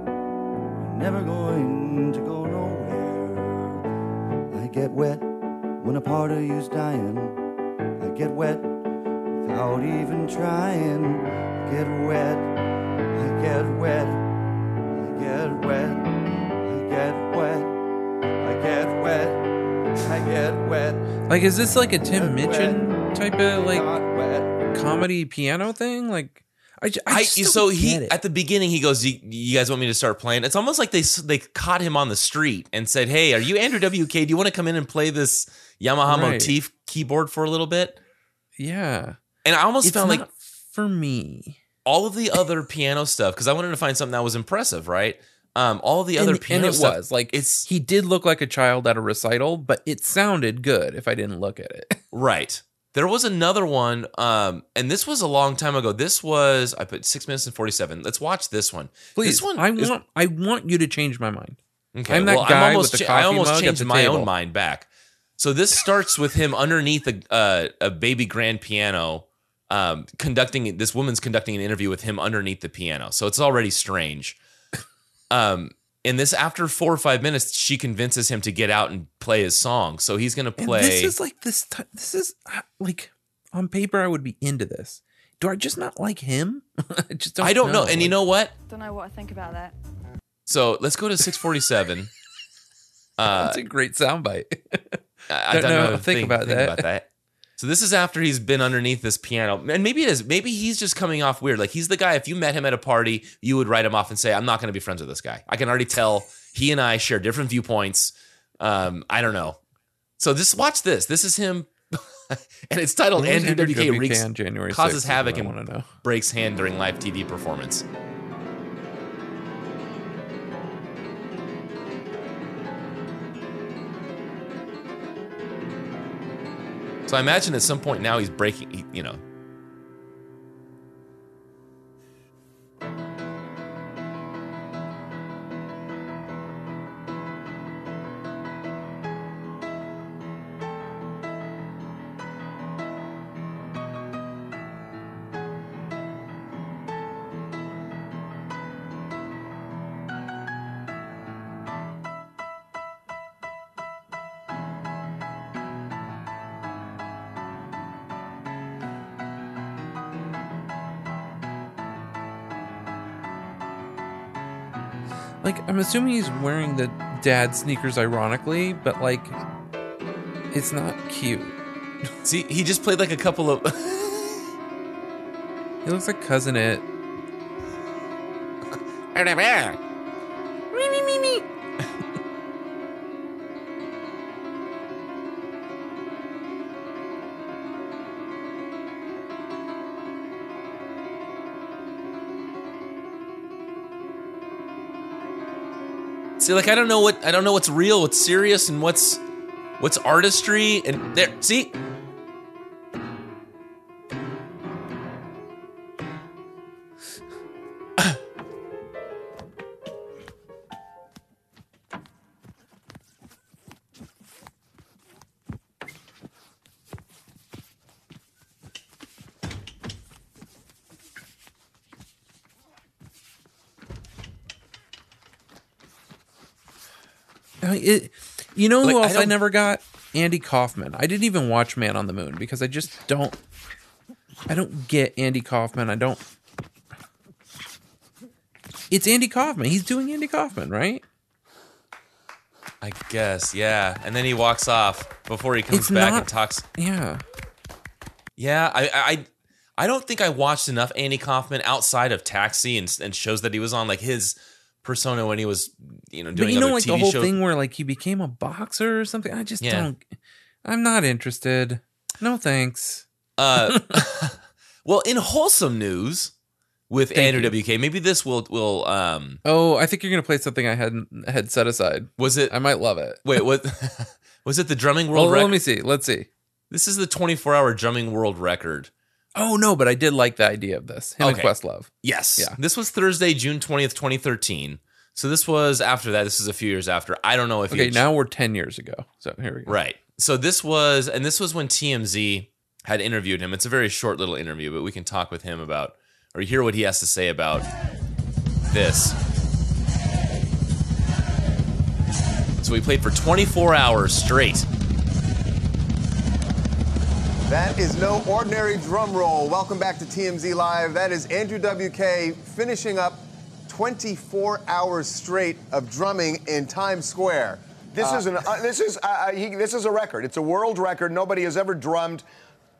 You're never going to go nowhere. I get wet when a part of you's dying. I get wet without even trying. I get wet. I get wet. I get wet. I get wet. I get wet. I get wet. Like, is this like a Tim Minchin type of like comedy piano thing? Like, I, I, I, so he at the beginning he goes, "You you guys want me to start playing?" It's almost like they they caught him on the street and said, "Hey, are you Andrew WK? Do you want to come in and play this Yamaha Right. motif keyboard for a little bit?" yeah, And I almost it's found like for me. all of the other piano stuff because I wanted to find something that was impressive, right? Um, all the other and, piano and it stuff, was like it's he did look like a child at a recital, but it sounded good if I didn't look at it. [laughs] Right. There was another one, um, and this was a long time ago. This was I put six minutes and forty seven. Let's watch this one. Please, this one I is- want I want you to change my mind. Okay, I'm that well, guy I'm almost with the cha- I coffee almost changed my table. own mind back. So this starts with him underneath a uh, a baby grand piano, um, conducting this woman's conducting an interview with him underneath the piano. So it's already strange. Um, and this after four or five minutes, she convinces him to get out and play his song. So he's gonna And play. this is like this. T- this is uh, like on paper, I would be into this. Do I just not like him? [laughs] I just don't. I don't know. And you know what? Don't know what I think about that. So let's go to 647. Uh, [laughs] that's a great soundbite. I, I Don't don't know. know. Think about that. So this is after he's been underneath this piano, and maybe it is. Maybe he's just coming off weird. Like he's the guy. If you met him at a party, you would write him off and say, "I'm not going to be friends with this guy." I can already tell he and I share different viewpoints. Um, I don't know. So just watch this. This is him, [laughs] and it's titled When was Andrew Andrew WK Reeks January causes 6th havoc and breaks hand during live TV performance. So I imagine at some point now he's breaking, you know. Like, I'm assuming he's wearing the dad sneakers ironically, but like, it's not cute. [laughs] See, he just played like a couple of. [laughs] He looks like cousin Itt. See, like I don't know what I don't know what's real, what's serious, and what's what's artistry. And there, see, you know who Like, I else I, don't- never got? Andy Kaufman. I didn't even watch Man on the Moon because I just don't. I don't get Andy Kaufman. I don't. It's Andy Kaufman. He's doing Andy Kaufman, right? I guess, yeah. And then he walks off before he comes It's back not- and talks. Yeah. Yeah, I, I, I don't think I watched enough Andy Kaufman outside of Taxi and, and shows that he was on, like his persona when he was, you know, doing But you know, like TV the whole thing where like he became a boxer or something. I just Yeah. don't. I'm not interested. No thanks. Uh, [laughs] [laughs] well, in wholesome news with Thank Andrew you. WK, maybe this will will um Oh, I think you're gonna play something I hadn't had set aside. was it I might love it. wait what [laughs] was it the drumming Well, world let me see. Let's see. This is the 24 hour drumming world record. Oh no, but I did like the idea of this. Him and Okay. Questlove. Yes. Yeah. This was Thursday, June 20th, 2013. So this was after that. This is a few years after. I don't know if Okay, you now we're ten years ago. So here we go. Right. So this was, and this was when TMZ had interviewed him. It's a very short little interview, but we can talk with him about, or hear what he has to say about this. So we played for 24 hours straight. That is no ordinary drum roll. Welcome back to TMZ Live. That is Andrew WK finishing up 24 hours straight of drumming in Times Square. This is an uh, this is uh, uh, he, this is a record. It's a world record. Nobody has ever drummed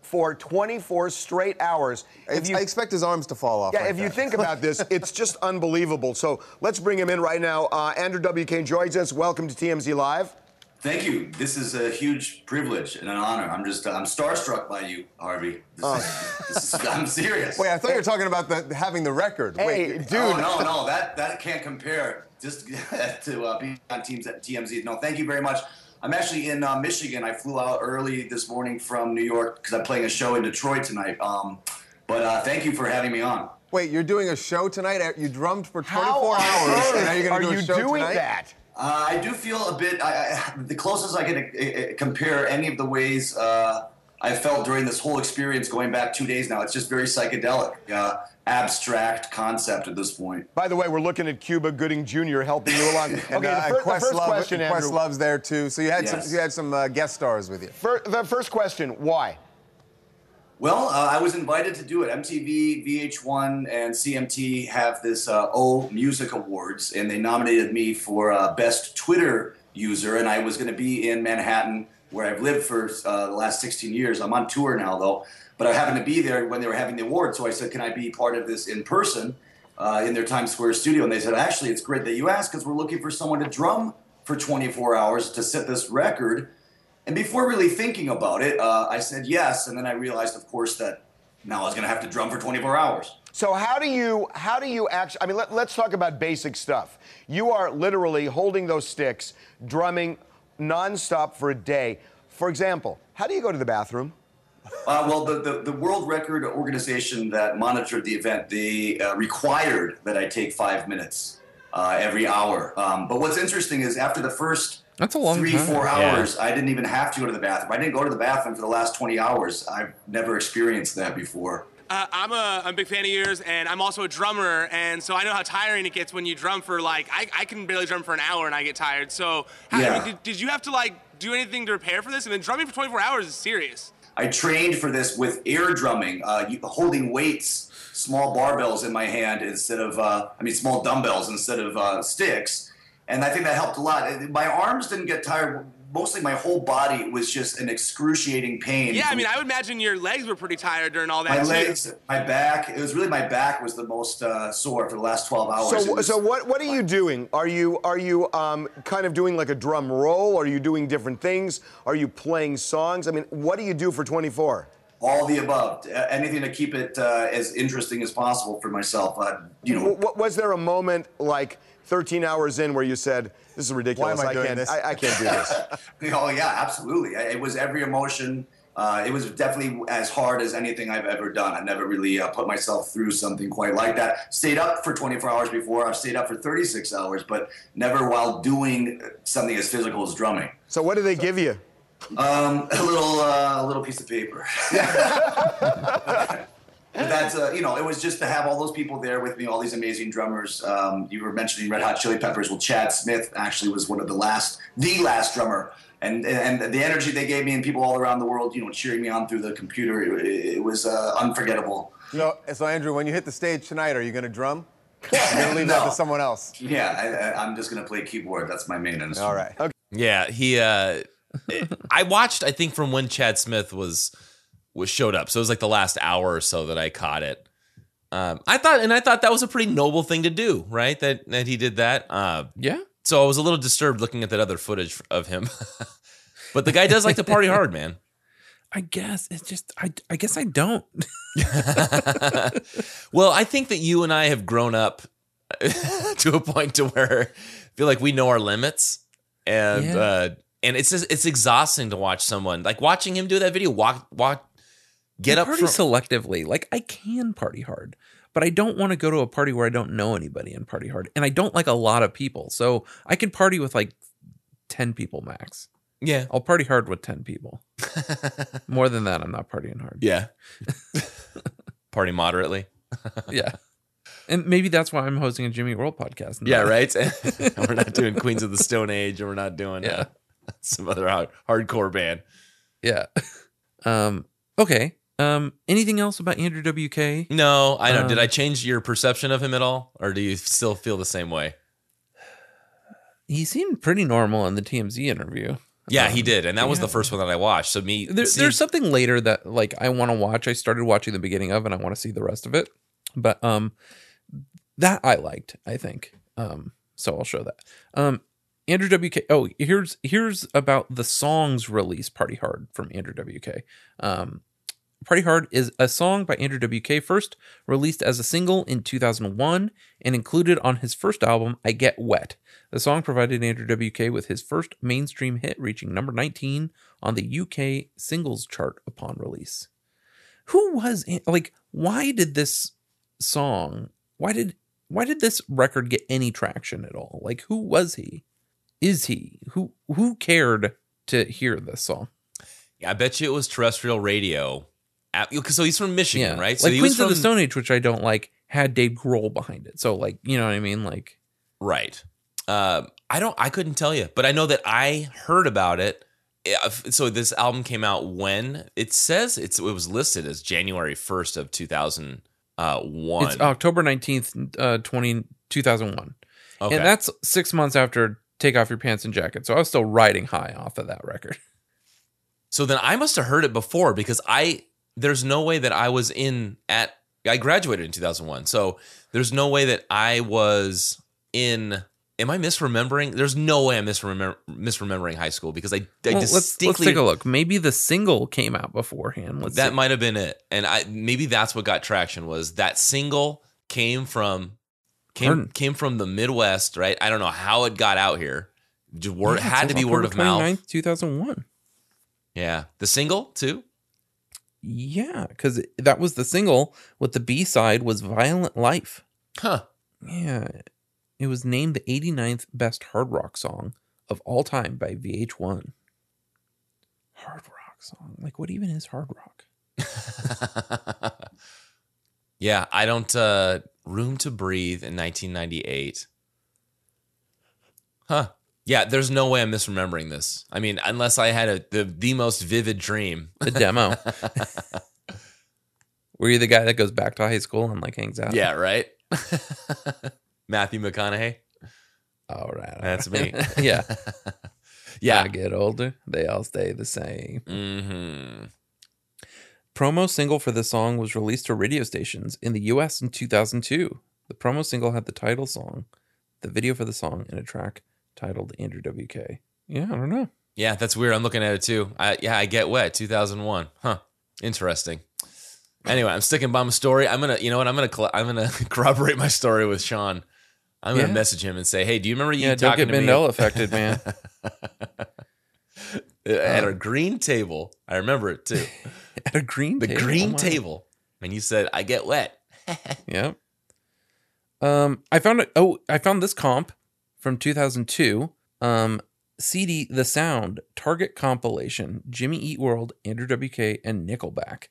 for 24 straight hours. You I expect his arms to fall off. yeah, like if you think about this, [laughs] it's just unbelievable. So let's bring him in right now. Uh, Andrew WK joins us. Welcome to TMZ Live. Thank you. This is a huge privilege and an honor. I'm just I'm starstruck by you, Harvey. This is, this is, I'm serious. Wait, I thought you were talking about the having the record. Hey, Wait, dude. Oh no, no, that that can't compare. Just [laughs] to uh, being on teams at TMZ. No, thank you very much. I'm actually in uh, Michigan. I flew out early this morning from New York because I'm playing a show in Detroit tonight. Um, but uh, thank you for having me on. wait, you're doing a show tonight? You drummed for 24 How hours, earth and now you're going to do a you show doing tonight? that? Uh, I do feel a bit. I, I, the closest I can uh, uh, compare any of the ways uh, I felt during this whole experience, going back two days now. It's just very psychedelic, uh, abstract concept at this point. By the way, we're looking at Cuba Gooding Jr. helping you along. [laughs] Okay, And, uh, the, fir- the first Questlove- question, Andrew. Questlove's there too. So you had Yes. some you had some uh, guest stars with you. Fir- the first question: Why? Well, uh, I was invited to do it. MTV, VH1, and CMT have this uh, O Music Awards, and they nominated me for uh, Best Twitter User. And I was going to be in Manhattan, where I've lived for uh, the last 16 years. I'm on tour now, though, but I happened to be there when they were having the award. So I said, "Can I be part of this in person uh, in their Times Square studio?" And they said, "Actually, it's great that you asked because we're looking for someone to drum for 24 hours to set this record." And before really thinking about it, uh, I said yes, and then I realized, of course, that now I was going to have to drum for 24 hours. So how do you how do you actually? I mean, let, let's talk about basic stuff. You are literally holding those sticks, drumming nonstop for a day. For example, how do you go to the bathroom? Uh, well, the, the, the World Record organization that monitored the event, they uh, required that I take five minutes uh, every hour. Um, but what's interesting is after the first That's a long three, time. four Yeah. hours, I didn't even have to go to the bathroom. I didn't go to the bathroom for the last 20 hours. I've never experienced that before. Uh, I'm a, I'm a big fan of yours, and I'm also a drummer, and so I know how tiring it gets when you drum for like I, I can barely drum for an hour and I get tired. So, how, I mean, did, did you have to like do anything to prepare for this? I mean, drumming for 24 hours is serious. I trained for this with air drumming, uh, holding weights, small barbells in my hand instead of, uh, I mean, small dumbbells instead of uh, sticks. And I think that helped a lot. My arms didn't get tired. Mostly my whole body was just an excruciating pain. Yeah, I mean, I would imagine your legs were pretty tired during all that my too. legs, my back. It was really my back was the most uh, sore for the last 12 hours. So, was- so what, what are you doing? Are you are you um, kind of doing like a drum roll? Are you doing different things? Are you playing songs? I mean, what do you do for 24? all the above. Uh, Anything to keep it uh, as interesting as possible for myself. Uh, you know, W- was there a moment like 13 hours in where you said, "This is ridiculous. Why am I doing can't. this?" I, I can't do this." [laughs] Oh yeah, absolutely. It was every emotion. Uh, it was definitely as hard as anything I've ever done. I never really uh, put myself through something quite like that. Stayed up for 24 hours before. I've stayed up for 36 hours, but never while doing something as physical as drumming. so, what do they give you? Um, a little, uh, a little piece of paper. [laughs] [laughs] But that's uh, you know, it was just to have all those people there with me, all these amazing drummers. Um, you were mentioning Red Hot Chili Peppers. Well, Chad Smith actually was one of the last, the last drummer, and and the energy they gave me and people all around the world, you know, cheering me on through the computer, it, it was uh, unforgettable. So, so Andrew, when you hit the stage tonight, are you going to drum? You're going to leave that [laughs] to someone else. Yeah, I, I, I'm just gonna play keyboard. That's my main instrument. All right. Okay. Yeah, he. uh [laughs] I watched. I think from when Chad Smith was was showed up, so it was like the last hour or so that I caught it. Um, I thought, and I thought that was a pretty noble thing to do, right? That that he did that. Uh, Yeah. so I was a little disturbed looking at that other footage of him. [laughs] but the guy does like to party hard, man. [laughs] I guess it's just I I guess I don't. [laughs] well, I think that you and I have grown up to a point to where I feel like we know our limits, and Yeah. uh, and it's just, it's exhausting to watch someone like watching him do that video. Walk walk, get I up party from selectively. Like I can party hard, but I don't want to go to a party where I don't know anybody and party hard. And I don't like a lot of people. So I can party with like 10 people max. yeah I'll party hard with 10 people. [laughs] More than that, I'm not partying hard. yeah [laughs] party moderately. [laughs] Yeah. And maybe that's why I'm hosting a Jimmy World podcast. Yeah, right. we're not doing Queens of the Stone Age, and we're not doing Yeah. uh, some other hard, hardcore band. Yeah. Um, okay. Um, anything else about Andrew WK? No, I know. Did Um, I change your perception of him at all, or do you still feel the same way? He seemed pretty normal in the TMZ interview. Yeah, he did, and that was the first one that I watched. So me, There, see- there's something later that like I want to watch. I started watching the beginning of, and I want to see the rest of it. But um, that I liked. I think. Um, so I'll show that. Um, Andrew WK. Oh, here's here's about the songs release. Party Hard from Andrew WK. Um, Party Hard is a song by Andrew WK, first released as a single in 2001 and included on his first album, I Get Wet. The song provided Andrew WK with his first mainstream hit, reaching number 19 on the UK singles chart upon release. Who was like why did this song why did why did this record get any traction at all? Like who was he? Is he? Who who cared to hear this song? Yeah, I bet you it was terrestrial radio. So he's from Michigan, Yeah. right? So like he was Queens of the Stone Age, which I don't like, had Dave Grohl behind it. So like, you know what I mean? Like Right. Uh, I don't. I couldn't tell you, but I know that I heard about it. So this album came out when it says it's it was listed as January first of two thousand one. it's October 19th, uh 20, 2001. Okay. And that's six months after Take Off Your Pants and Jacket. So I was still riding high off of that record. So then I must have heard it before because I there's no way that I was in at I graduated in 2001. So there's no way that I was in am I misremembering? There's no way I'm misremember, misremembering high school because I, I Well, let's, distinctly let's take a look. Maybe the single came out beforehand. Let's that see. might have been it. And I maybe that's what got traction was that single came from came Pardon. came from the Midwest, right? I don't know how it got out here. Just word Yeah, it had to be word of mouth. 29th, 2001. Yeah. The single too? Yeah, because that was the single with the B side was Violent Life. Huh. Yeah. It was named the 89th best hard rock song of all time by VH1. Hard rock song. Like, what even is hard rock? [laughs] yeah, I don't uh Room to Breathe in 1998. Huh. Yeah, there's no way I'm misremembering this. I mean, unless I had a the, the most vivid dream. [laughs] The demo. [laughs] Were you the guy that goes back to high school and like hangs out? yeah, right? [laughs] Matthew McConaughey. All right. all That's right. me. yeah. Yeah. I get older, they all stay the same. Mm-hmm. Promo single for the song was released to radio stations in the US in 2002. The promo single had the title song, the video for the song, and a track titled Andrew WK. Yeah, I don't know. Yeah, that's weird. I'm looking at it too. I, yeah, I get wet. 2001. Huh. Interesting. Anyway, I'm sticking by my story. I'm gonna, you know what? I'm gonna, I'm gonna [laughs] corroborate my story with Sean. I'm gonna Yeah. message him and say, hey, do you remember you Yeah, don't talking get to me Mandela affected, man. [laughs] at a green table? I remember it too. [laughs] At a green The table. green Oh, table, and you said, I get wet. Yep. Um, I found it. Oh, I found this comp from 2002. Um, CD The Sound Target compilation. Jimmy Eat World, Andrew WK, and Nickelback.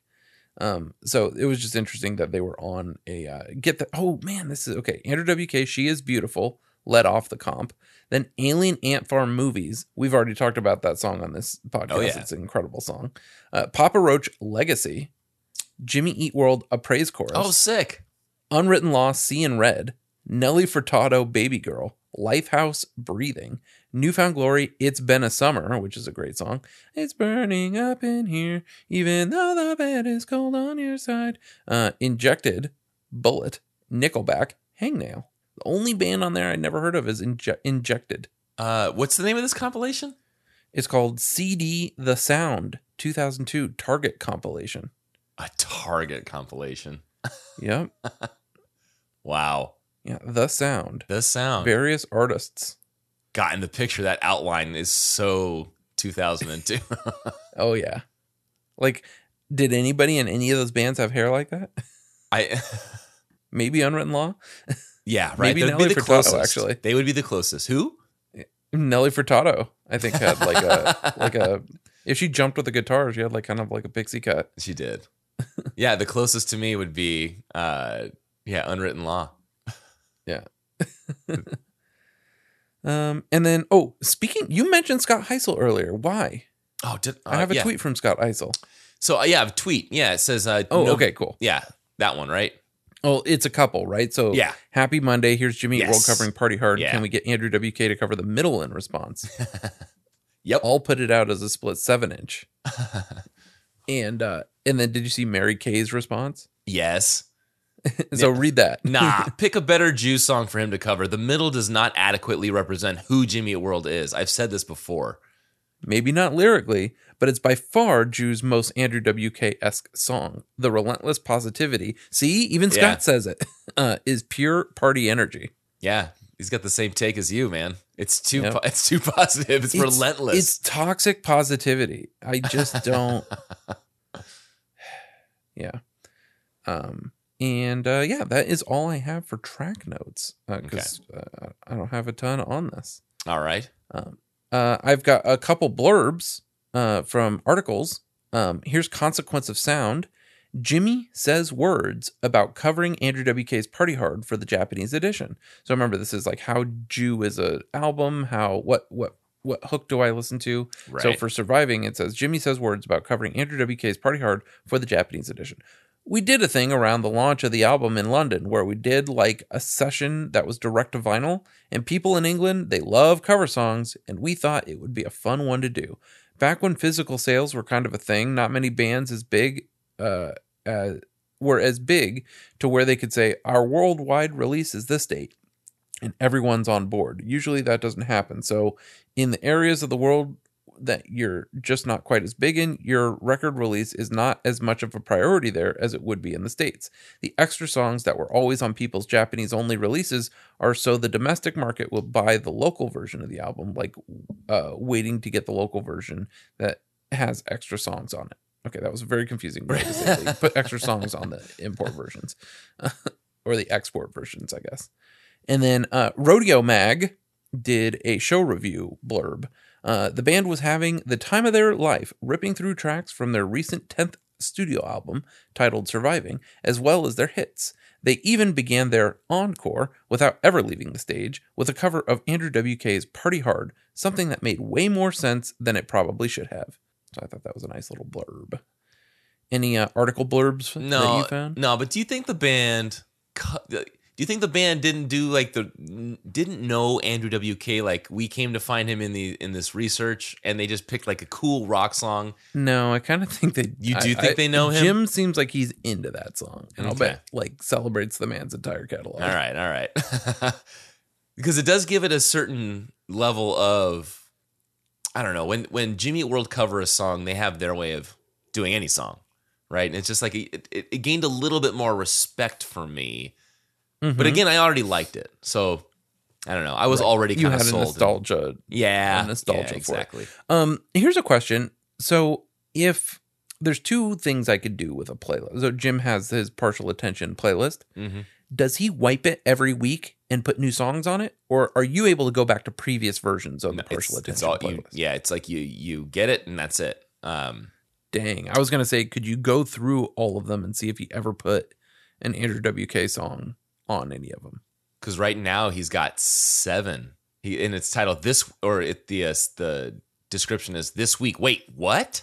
Um, so it was just interesting that they were on a uh, get the. Oh man, this is okay. Andrew WK, She is Beautiful, led off the comp. Then Alien Ant Farm Movies. We've already talked about that song on this podcast. Oh, yeah. It's an incredible song. Uh, Papa Roach Legacy. Jimmy Eat World, a praise chorus. Oh, sick. Unwritten Law, See in Red, Nelly Furtado, Baby Girl, Lifehouse Breathing, New Found Glory, It's Been a Summer, which is a great song. It's burning up in here, even though the bed is cold on your side. Uh, Injected, Bullet, Nickelback, Hangnail. The only band on there I never heard of is Inje- Injected. Uh, what's the name of this compilation? It's called CD The Sound 2002 Target compilation. A Target compilation. [laughs] Yep. Wow. Yeah, The Sound. The sound. Various artists. God, in the picture, that outline is so 2002. [laughs] Oh yeah. Like did anybody in any of those bands have hair like that? I, [laughs] Maybe Unwritten Law? [laughs] yeah, right. Maybe They would be Nelly the Furtado, closest. actually. They would be the closest. Who? Nelly Furtado, I think had like a like a if she jumped with a guitar, she had like kind of like a pixie cut. She did. yeah, the closest to me would be, uh, yeah, Unwritten Law. Yeah. [laughs] um and then oh, speaking you mentioned Scott Heisel earlier. Why? Oh, did, I have a yeah. tweet from Scott Heisel. So uh, yeah, I have a tweet. Yeah, it says. Uh, Oh, no- okay, cool. Yeah, that one, right? Oh, it's a couple, right? So Yeah. happy Monday. Here's Jimmy Eat World covering Party Hard. Yeah. Can we get Andrew WK to cover the middle in response? [laughs] Yep. I'll put it out as a split seven inch. [laughs] and uh and then did you see Mary Kay's response? Yes. [laughs] so read that. [laughs] Nah, [laughs] pick a better Jew song for him to cover. The middle does not adequately represent who Jimmy Eat World is. I've said this before. Maybe not lyrically, but it's by far Jew's most Andrew WK esque song. The relentless positivity. See, even Scott Yeah. says it. Uh, is pure party energy. Yeah, he's got the same take as you, man. It's too Yep. po- it's too positive. It's, relentless. It's toxic positivity. I just don't. [sighs] yeah. Um. And uh, yeah, that is all I have for track notes because uh, I don't have a ton on this. All right. Uh, I've got a couple blurbs uh, from articles. Um, here's Consequence of Sound. Jimmy says words about covering Andrew WK's Party Hard for the Japanese edition. So remember, this is like how Jew is a album. How what what what hook do I listen to? So for surviving, it says Jimmy says words about covering Andrew WK's Party Hard for the Japanese edition. We did a thing around the launch of the album in London where we did like a session that was direct to vinyl, and people in England they love cover songs, and we thought it would be a fun one to do. Back when physical sales were kind of a thing, not many bands as big uh, uh, were as big to where they could say our worldwide release is this date and everyone's on board. Usually that doesn't happen. So in the areas of the world that you're just not quite as big in, your record release is not as much of a priority there as it would be in the States. The extra songs that were always on people's Japanese only releases are so the domestic market will buy the local version of the album, like uh, waiting to get the local version that has extra songs on it. Okay, that was very confusing. Put extra songs on the import versions [laughs] or the export versions, I guess. And then uh, Rodeo Mag did a show review blurb. Uh, the band was having the time of their life, ripping through tracks from their recent 10th studio album titled Surviving, as well as their hits. They even began their encore without ever leaving the stage with a cover of Andrew WK's Party Hard, something that made way more sense than it probably should have. So I thought that was a nice little blurb. Any uh, article blurbs that No, you found? no. But do you think the band? cu- Do you think the band didn't do like the didn't know Andrew WK? Like we came to find him in the in this research, and they just picked like a cool rock song. No, I kind of think that You do I- think I- they know him? Jim seems like he's into that song, and I'll bet like celebrates the man's entire catalog. All right, all right. [laughs] because it does give it a certain level of I don't know when when Jimmy World cover a song, they have their way of doing any song, right? And it's just like it, it, it gained a little bit more respect for me. Mm-hmm. But again, I already liked it, so I don't know. I was already You kind of sold. nostalgia. yeah, a nostalgia yeah, for it. exactly. Um, here's a question. So if there's two things I could do with a playlist. So Jim has his partial attention playlist. Mhm. Does he wipe it every week and put new songs on it, or are you able to go back to previous versions of the partial It's, it's attention all you, playlist? yeah. It's like you you get it and that's it. Um, Dang, I was gonna say, could you go through all of them and see if he ever put an Andrew WK song on any of them? because right now he's got seven. He and it's titled this or it the uh, the description is this week. Wait, what?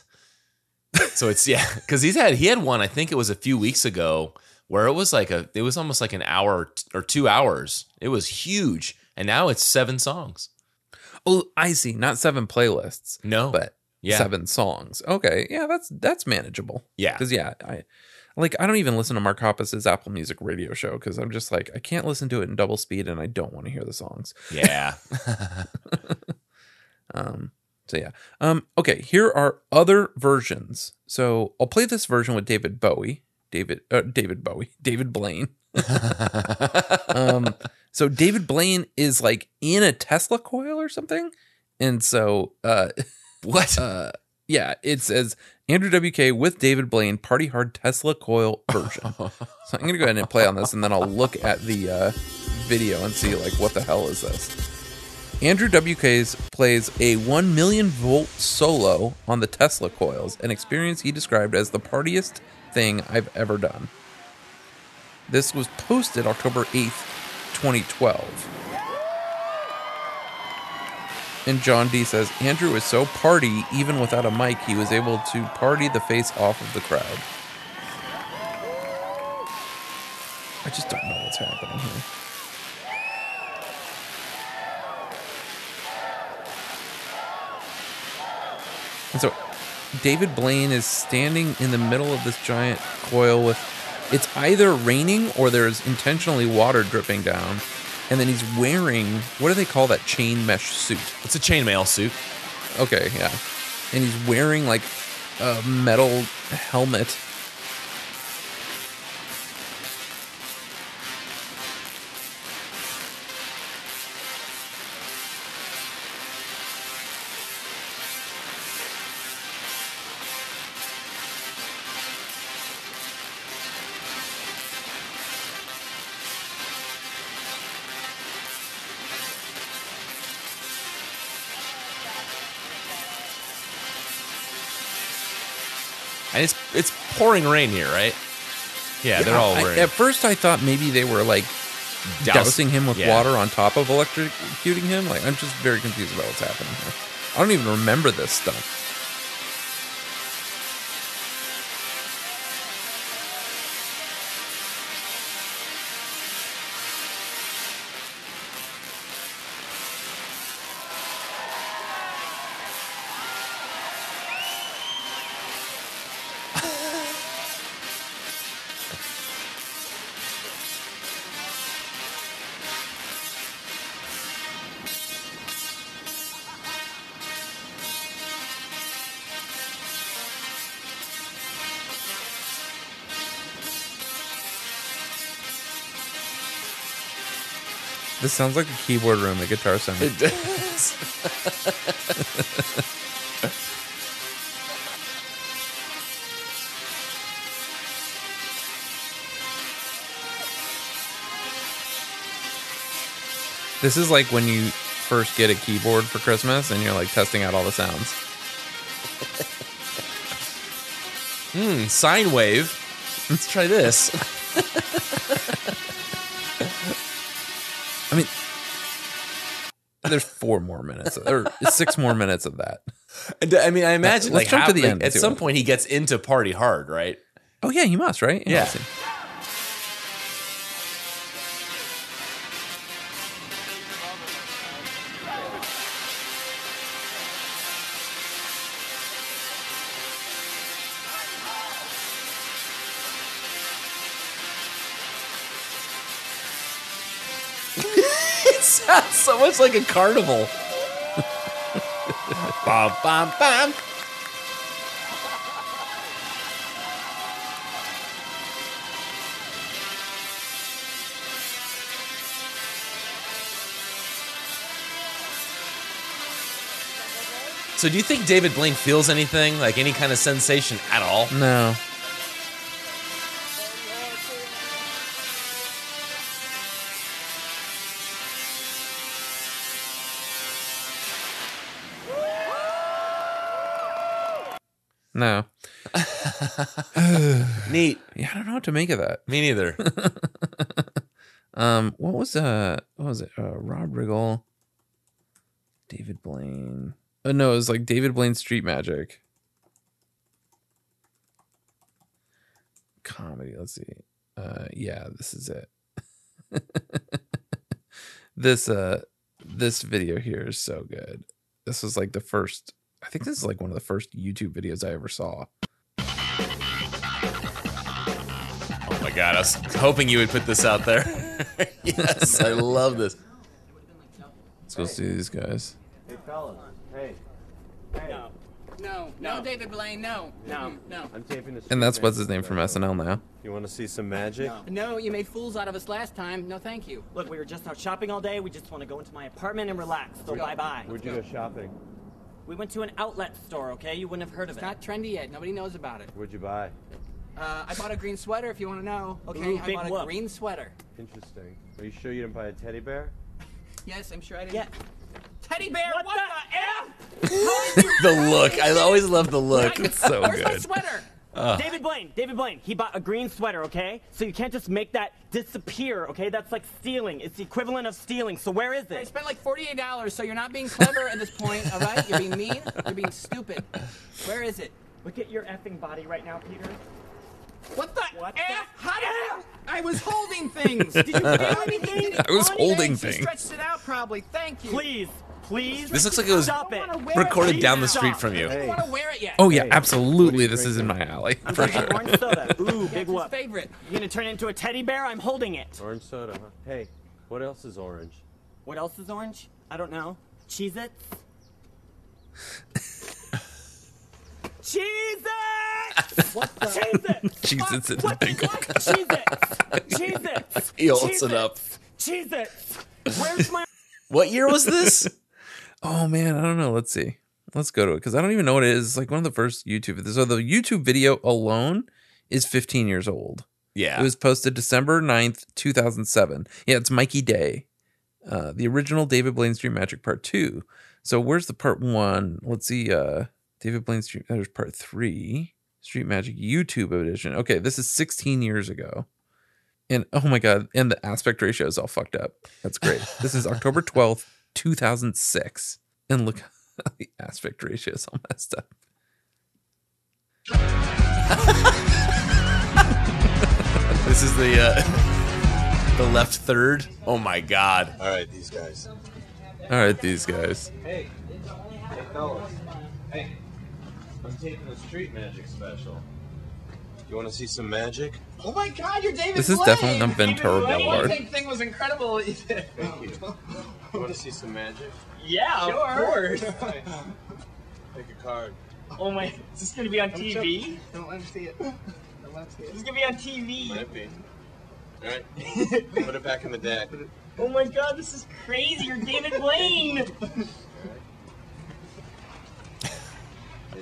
so it's [laughs] yeah, because he's had he had one. I think it was a few weeks ago where it was like a it was almost like an hour or two hours. It was huge. and now it's seven songs. Oh, I see. Not seven playlists. No. but Yeah. seven songs. Okay, yeah, that's that's manageable. Yeah. because yeah, I like I don't even listen to Mark Hoppus's Apple Music radio show because I'm just like I can't listen to it in double speed and I don't want to hear the songs. Yeah. [laughs] Um, so yeah. Um, okay, here are other versions. So I'll play this version with David Bowie. David uh, David Bowie. [laughs] David Blaine. [laughs] um, so David Blaine is like in a Tesla coil or something. And so uh what? uh yeah, it says Andrew WK with David Blaine Party Hard Tesla coil version. [laughs] so I'm gonna go ahead and play on this and then I'll look at the uh video and see like what the hell is this. Andrew WK's plays a 1 million volt solo on the Tesla coils, an experience he described as the partiest thing I've ever done. This was posted October 8th, 2012. And John D says Andrew is so party, even without a mic, he was able to party the face off of the crowd. I just don't know what's happening here. And so David Blaine is standing in the middle of this giant coil with it's either raining or there's intentionally water dripping down. And then he's wearing what do they call that chain mesh suit? It's a chainmail suit. Okay, yeah. And he's wearing like a metal helmet. And it's it's pouring rain here, right? Yeah, they're all I- at first, I thought maybe they were like Douse- dousing him with yeah. water on top of electrocuting him. Like, I'm just very confused about what's happening here. I don't even remember this stuff. This sounds like a keyboard room at Guitar Center. It does. This is like when you first get a keyboard for Christmas and you're like testing out all the sounds. [laughs] Hmm, sine wave. Let's try this. There's four more minutes, or six more minutes of that. And, I mean, I imagine Let's like, jump to the like, end At some point, he gets into party hard, right? Oh yeah, you must, right? Yeah. Much like a carnival. bam, bam, bam. So, do you think David Blaine feels anything, like any kind of sensation at all? No. No. [laughs] Neat. Yeah, I don't know what to make of that. Me neither. [laughs] Um, what was uh, what was it? Uh, Rob Riggle, David Blaine. Oh no, it was like David Blaine Street Magic. Comedy. Let's see. Uh, yeah, this is it. [laughs] this uh this video here is so good. This was like the first I think this is like one of the first YouTube videos I ever saw. Oh my god, I was hoping you would put this out there. [laughs] yes, I love this. Let's go see these guys. Hey, fellas. Hey. No. No, no, David Blaine, no. No, no. I'm taping this. And that's what's his name from SNL now. You want to see some magic? No, you made fools out of us last time. No, thank you. Look, we were just out shopping all day. We just want to go into my apartment and relax. So bye bye. Where'd you go shopping? We went to an outlet store, okay? You wouldn't have heard of It's it. not trendy yet. Nobody knows about it. Where'd you buy? Uh, I bought a green sweater if you want to know. Okay, Ooh, I bought a whoop. green sweater. Interesting. Are you sure you didn't buy a teddy bear? [laughs] Yes, I'm sure I didn't. Yeah. Teddy bear, what, What the, F? [laughs] The look. I always love the look. [laughs] It's so Where's my good. Sweater? David Blaine, David Blaine, he bought a green sweater, okay? So you can't just make that disappear, okay? That's like stealing. It's the equivalent of stealing. So where is it? I it? spent like $48, so you're not being clever at this point, all right? You're being mean. You're being stupid. Where is it? Look at your effing body right now, Peter. What the What F? the How did I was holding things. Did you feel anything? [laughs] I was holding You things. stretched it out probably. Thank you. Please, please. This looks like it was Stop it. recorded it. down the street from you. I don't want to wear it yet. Oh yeah, Hey, absolutely. what are you This is in my alley for sure. orange soda. [laughs] Ooh, big That's his whoop. favorite. You're gonna turn into a teddy bear? I'm holding it. Orange soda, huh? Hey, what else is orange? What else is orange? I don't know. Cheez Its? [laughs] Cheez Its! What the? Cheez Its! Cheez Its in What the the pickle. what? Cheez Its! Cheez Its! [laughs] He holds it up. Cheez Its! Where's my. What year was this? Oh man, I don't know. Let's see. Let's go to it because I don't even know what it is. It's like one of the first YouTube. So the YouTube video alone is 15 years old. Yeah. It was posted December 9th, 2007. Yeah, it's Mikey Day. Uh, the original David Blaine Street Magic Part 2. So where's the part 1? Let's see uh David Blaine Street there's part 3. Street Magic YouTube edition. Okay, this is 16 years ago. And oh my god, and the aspect ratio is all fucked up. That's great. this is October 12th, 2006. And look how [laughs] the aspect ratio is all messed up. [laughs] This is the uh, [laughs] the left third. Oh my god. All right, these guys. All right, these guys. Hey, hey, fellas. Hey, I'm taping a street magic special. You want to see some magic? Oh my God, you're David This is Blaine. definitely not Ventura David Blaine. Boulevard. One thing was incredible. you. [laughs] Thank you. You want to see some magic? Yeah, Sure. of course. [laughs] Take a card. Oh my. Is this gonna be on TV? Don't let him see it. Don't let him see it. This is gonna be on TV. Might be. All right. [laughs] Put it back in the deck. Oh my god, this is crazy. You're David Blaine.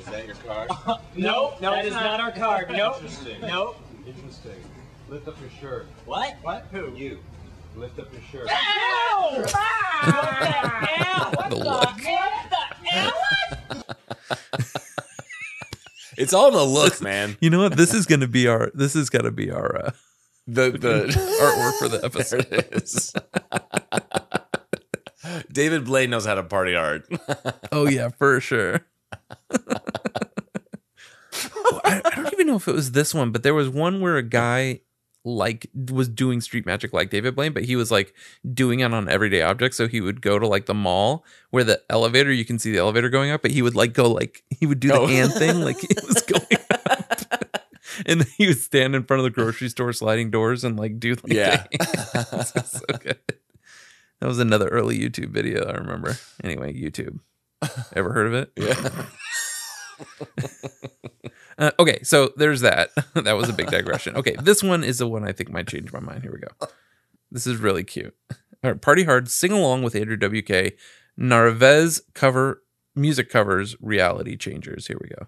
Is that your card? [laughs] nope, no, that is not our card. Nope. Interesting. Nope. Interesting. Lift up your shirt. What? What? Who? You. Lift up your shirt. Ow! what the? What The the, look. What the hell? [laughs] It's all in the look, man. You know what? This is gonna be our. This is gonna be our uh, The [laughs] the artwork for the there episode. it is. David Blaine knows how to party hard. Oh yeah, for sure. I, I don't even know if it was this one, but there was one where a guy like was doing street magic like David Blaine, but he was like doing it on everyday objects. So he would go to like the mall where the elevator, you can see the elevator going up, but he would like go like he would do the Oh. hand thing like it was going up. [laughs] and then he would stand in front of the grocery store sliding doors and like do like Yeah. [laughs] so good. That was another early YouTube video, I remember. Anyway, YouTube. Ever heard of it? Yeah. [laughs] [laughs] Uh, okay, so there's that. [laughs] that was a big digression. Okay, this one is the one I think might change my mind. Here we go. This is really cute. All right, Party Hard, sing along with Andrew WK. Narvez cover music covers reality changers. Here we go.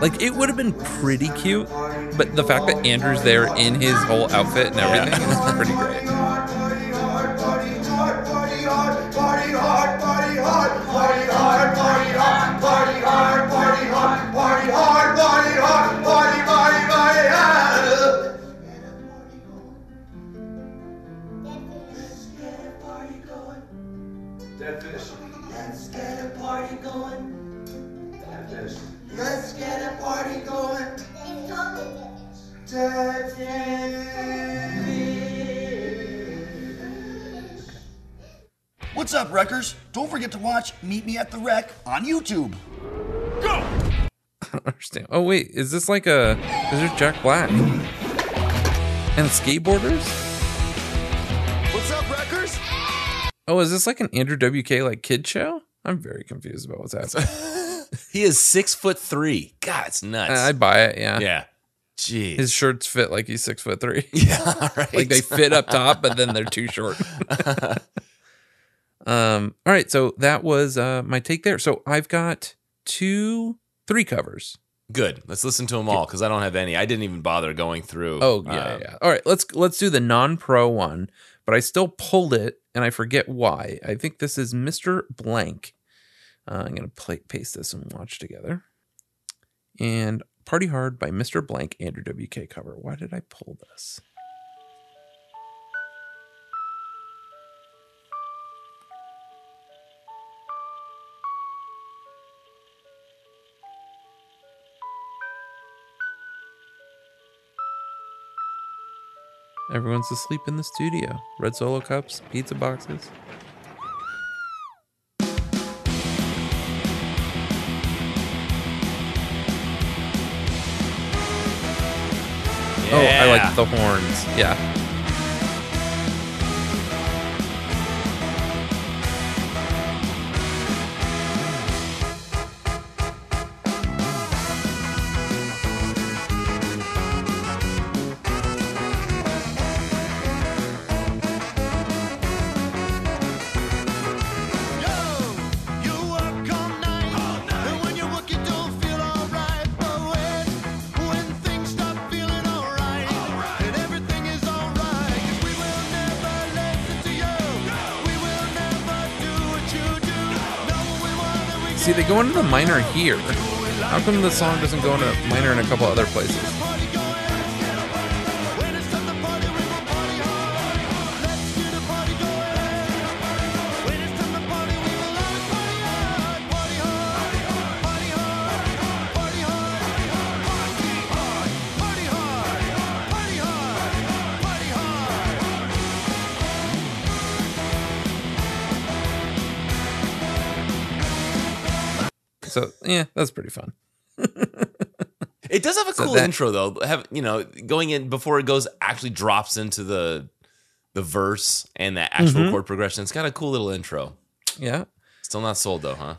Like it would have been pretty cute, but the fact that Andrew's there in his whole outfit and everything is pretty great. What's up, Wreckers? Don't forget to watch Meet Me at the Wreck on YouTube. Go! I don't understand. Oh wait, is this like a? Is there Jack Black and skateboarders? What's up, Wreckers? Oh, is this like an Andrew WK like kid show? I'm very confused about what's happening. [laughs] He is six foot three. God, it's nuts. I buy it. Yeah. yeah. Jeez. His shirts fit like he's six foot three. [laughs] yeah, [laughs] right. like they fit up top, but then they're too short. [laughs] um. All right. So that was uh my take there. So I've got two, three covers. Good. Let's listen to them all because I don't have any. I didn't even bother going through. Oh yeah, uh, yeah. All right, let's let's do the non-pro one, but I still pulled it and I forget why. I think this is Mr. Blank. Uh, I'm gonna play, paste this and watch together. And Party Hard by Mr. Blank, Andrew WK cover. Why did I pull this? Everyone's asleep in the studio. Red solo cups, pizza boxes. The horns. Yeah. Minor here. How come the song doesn't go into minor in a couple other places? Yeah, that's pretty fun. [laughs] It does have a So cool that- intro though. Have you know going in before it goes actually drops into the the verse and that actual Mhm. chord progression. It's got a cool little intro. Yeah. Still not sold though, huh?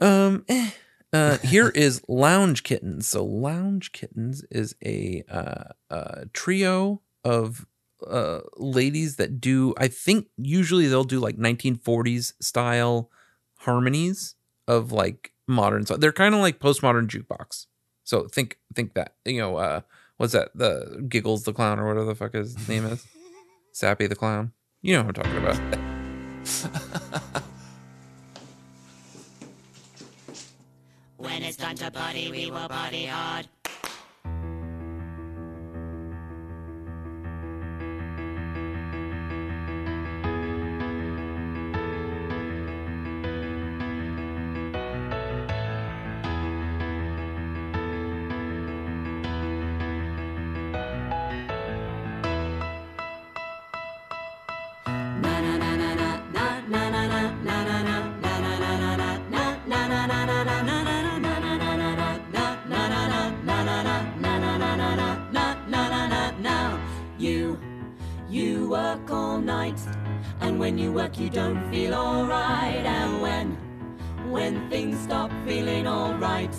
Um, eh. Uh, here is Lounge Kittens. So Lounge Kittens is a uh, uh, trio of uh, ladies that do. I think usually they'll do like 1940s style harmonies of like modern. So they're kind of like postmodern jukebox. So think think that you know uh, what's that the Giggles the clown or whatever the fuck his name is, [laughs] Sappy the clown. You know what I'm talking about. [laughs] When it's time to party, we will party hard. You work all night, and when you work, you don't feel alright. And when, when things stop feeling alright,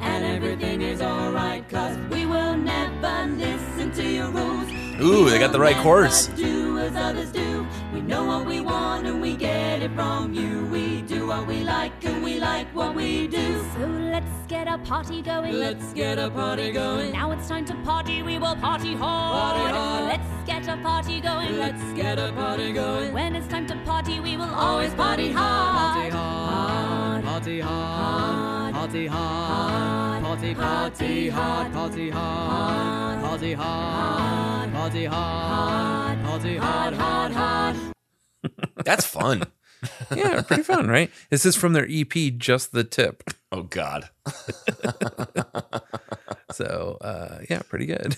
and everything is alright, cause we will never listen to your rules. Ooh, they got the right chords. Do as others do. We know what we want and we get it from you. We do what we like and we like what we do. So let's get a party going. Let's get a party going. Now it's time to party. We will party hard. Party hard. Let's get a party going. Let's get a party going. When it's time to party, we will Always always party hard. Party hard. Party hard, party hard, party party hard, party hard, party hard, party hard, party hard, hard, hard. That's fun. yeah, pretty fun, right? This is from their EP, Just the Tip. Oh God. so uh yeah, pretty good.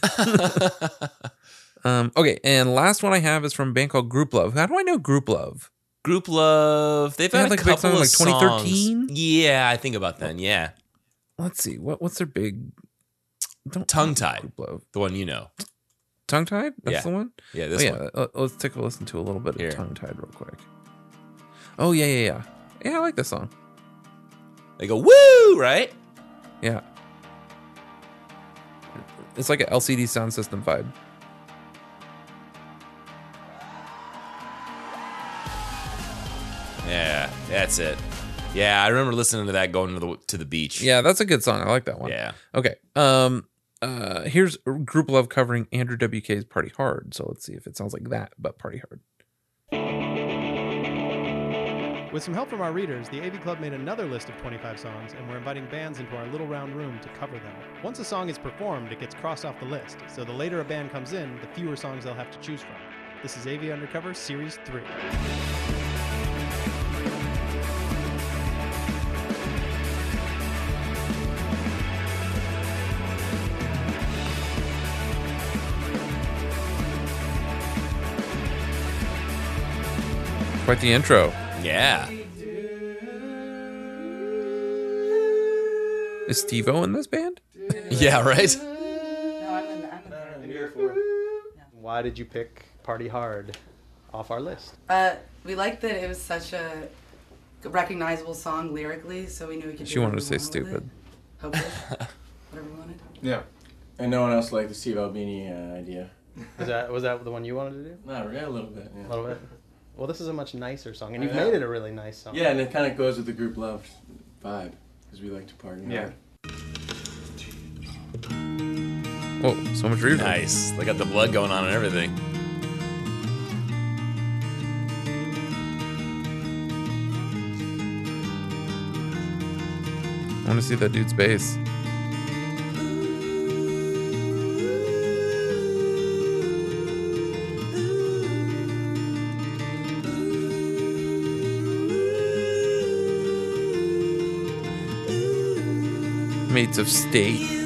Um okay, and last one I have is from a band called Grouplove. How do I know Grouplove? Group Love. They've They had, had, like, a couple song, of like, 2013? Yeah, I think about then. Yeah, Let's see. What what's their big tongue tied. Grouplove. The one you know. Tongue Tied? That's Yeah. the one? Yeah, this oh, yeah. one. uh, Let's take a listen to a little bit of Tongue Tied real quick. Oh yeah, yeah, yeah. Yeah, I like this song. They go woo, right? Yeah. It's like an LCD Soundsystem vibe. Yeah, that's it. Yeah, I remember listening to that going to the to the beach. Yeah, that's a good song. I like that one. Yeah. Okay. Um uh here's Grouplove covering Andrew WK's Party Hard. So let's see if it sounds like that, but Party Hard. With some help from our readers, the AV Club made another list of 25 songs, and we're inviting bands into our little round room to cover them. Once a song is performed, it gets crossed off the list, so the later a band comes in, the fewer songs they'll have to choose from. This is AV Undercover Series 3. Quite the intro. Yeah. Is Steve O in this band? [laughs] Yeah, right? Why did you pick Party Hard off our list? Uh, we liked that it was such a recognizable song lyrically, so we knew we could. She do wanted to say we stupid. Hopefully, [laughs] whatever we wanted. Yeah. And no one else liked the Steve Albini uh, idea. Was that was that the one you wanted to do? Not really, a little bit. Yeah. A little bit. Well, this is a much nicer song, and I you've know. made it a really nice song. Yeah, and it kind of goes with the group love vibe because we like to party. Yeah. hard. Oh, so much reverb. Nice. They got the blood going on and everything. I want to see that dude's bass. Of State.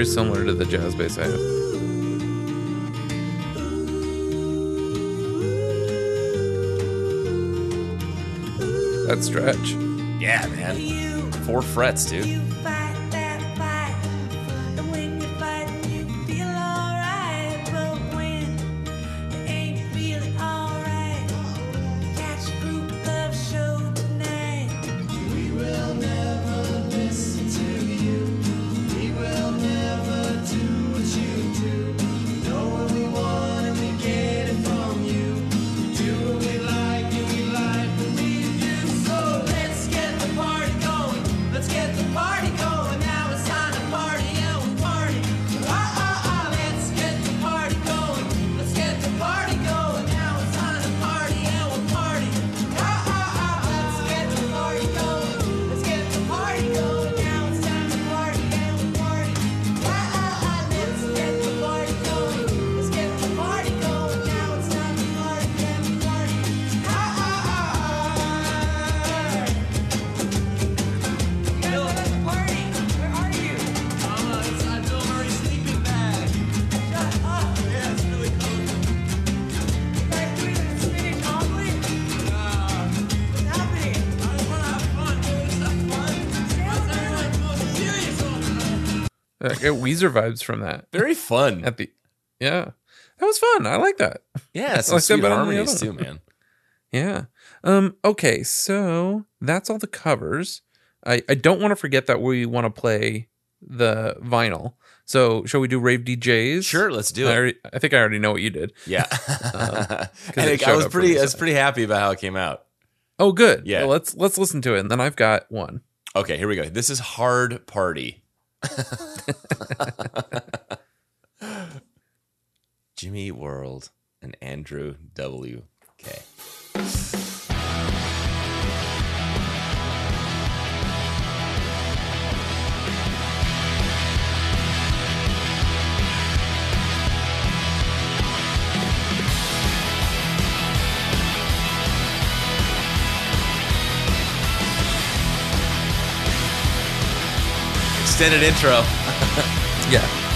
Very similar to the jazz bass I have. That stretch. Yeah, man. Four frets, dude. Weezer vibes from that. Very fun. At the yeah, that was fun. I like that. Yeah, some like sweet better than the harmonies too, man. Yeah. Um. Okay. So that's all the covers. I I don't want to forget that we want to play the vinyl. So shall we do rave DJs? Sure, let's do I it. already- I think I already know what you did. Yeah, Um, [laughs] I, think I was pretty. I was pretty happy about how it came out. Oh, good. Yeah. Well, let's let's listen to it, and then I've got one. Okay, here we go. This is Hard Party. Jimmy World and Andrew W.K. Extended intro. [laughs] yeah.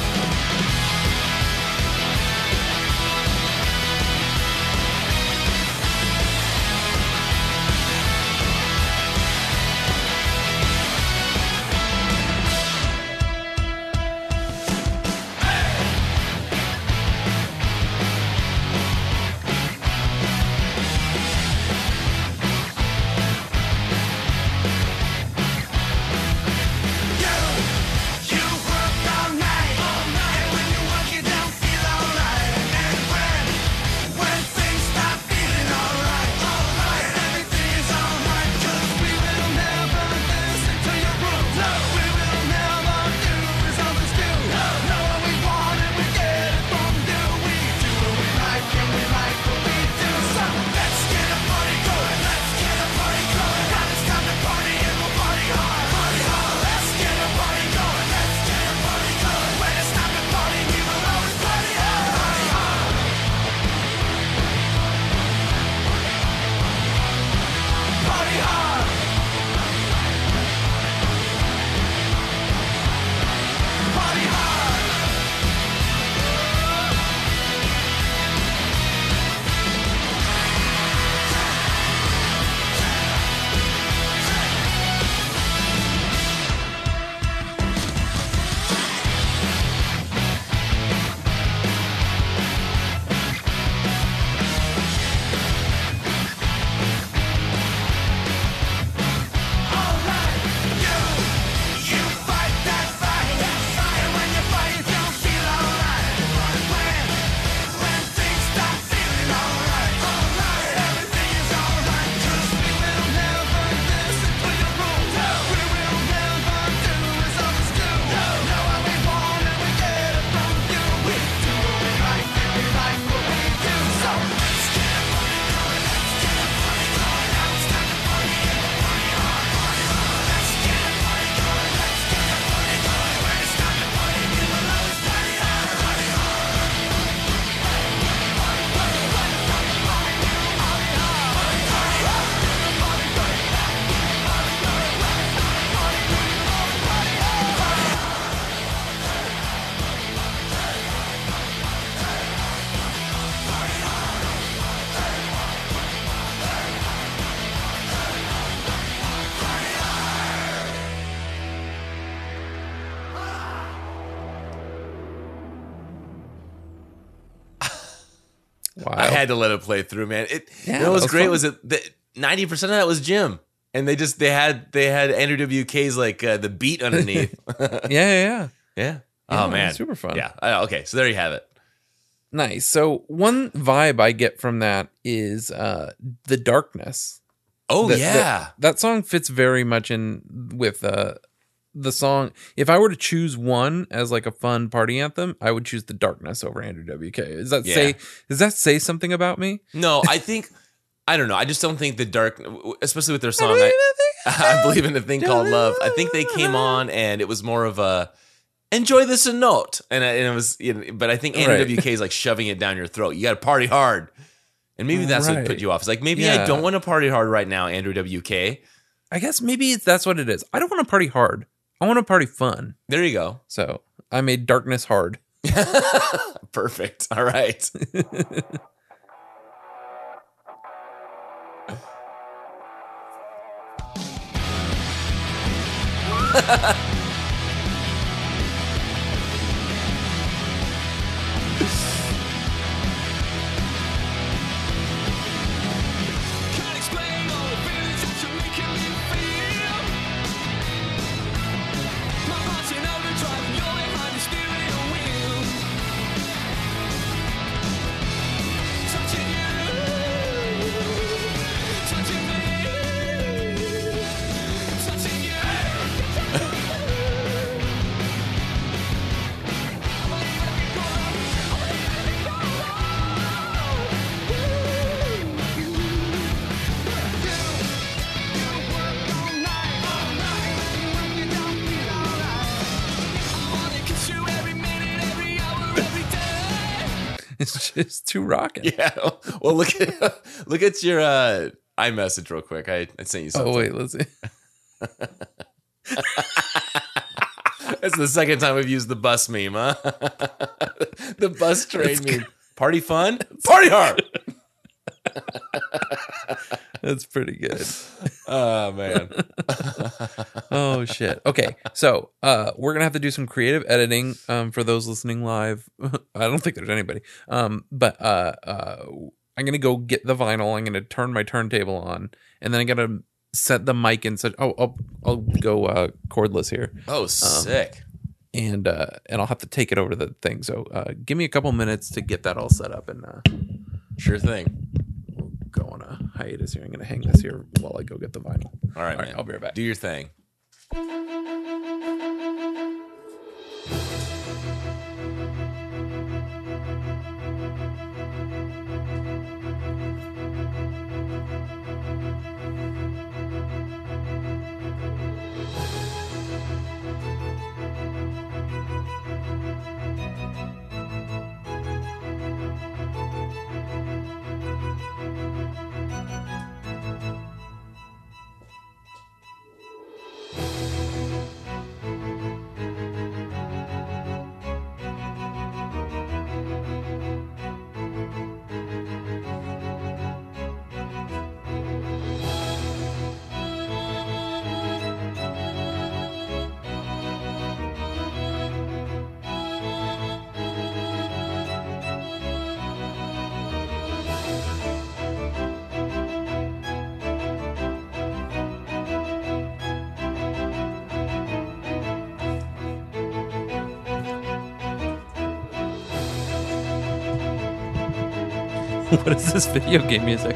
Had to let it play through, man. It Yeah, what was, that was great fun. was it ninety percent of that was Jim, and they just they had they had Andrew WK's like uh, the beat underneath. yeah, [laughs] yeah, yeah. yeah. Yeah, Oh man, super fun. Yeah. Uh, okay, so there you have it. Nice. So one vibe I get from that is uh the darkness. Oh That- yeah. that, that song fits very much in with uh the song. If I were to choose one as like a fun party anthem, I would choose the darkness over Andrew WK. Does that Yeah. say does that say something about me? No, [laughs] I think I don't know. I just don't think the dark, especially with their song. I, I [laughs] believe in a thing called love. I think they came on and it was more of a enjoy this and note, and, I- and it was. You know, but I think Right. NWK is like shoving it down your throat. You got to party hard, and maybe that's what put you off. It's like maybe I don't want to party hard right now, Andrew WK. I guess maybe that's what it is. I don't want to party hard. I want to party fun. There you go. So I made darkness hard. [laughs] Perfect. All right. [laughs] [laughs] just too rocking. Yeah. Well, look at [laughs] look at your uh, iMessage real quick. I, I sent you something. Oh wait, let's see. [laughs] That's the second time we've used the bus meme, huh? the bus train It's meme. Party fun? Party hard. That's pretty good. [laughs] Oh man. [laughs] oh shit. Okay. So uh we're gonna have to do some creative editing um for those listening live. [laughs] I don't think there's anybody. Um but uh uh I'm gonna go get the vinyl, I'm gonna turn my turntable on, and then I gotta set the mic in such oh I'll I'll go uh cordless here. Oh, sick. and uh and I'll have to take it over to the thing. So uh give me a couple minutes to get that all set up and uh Sure thing. Go on a hiatus here. I'm gonna hang this here while I go get the vinyl. All right, All right, man. I'll be right back. Do your thing. [laughs] what is this video game music?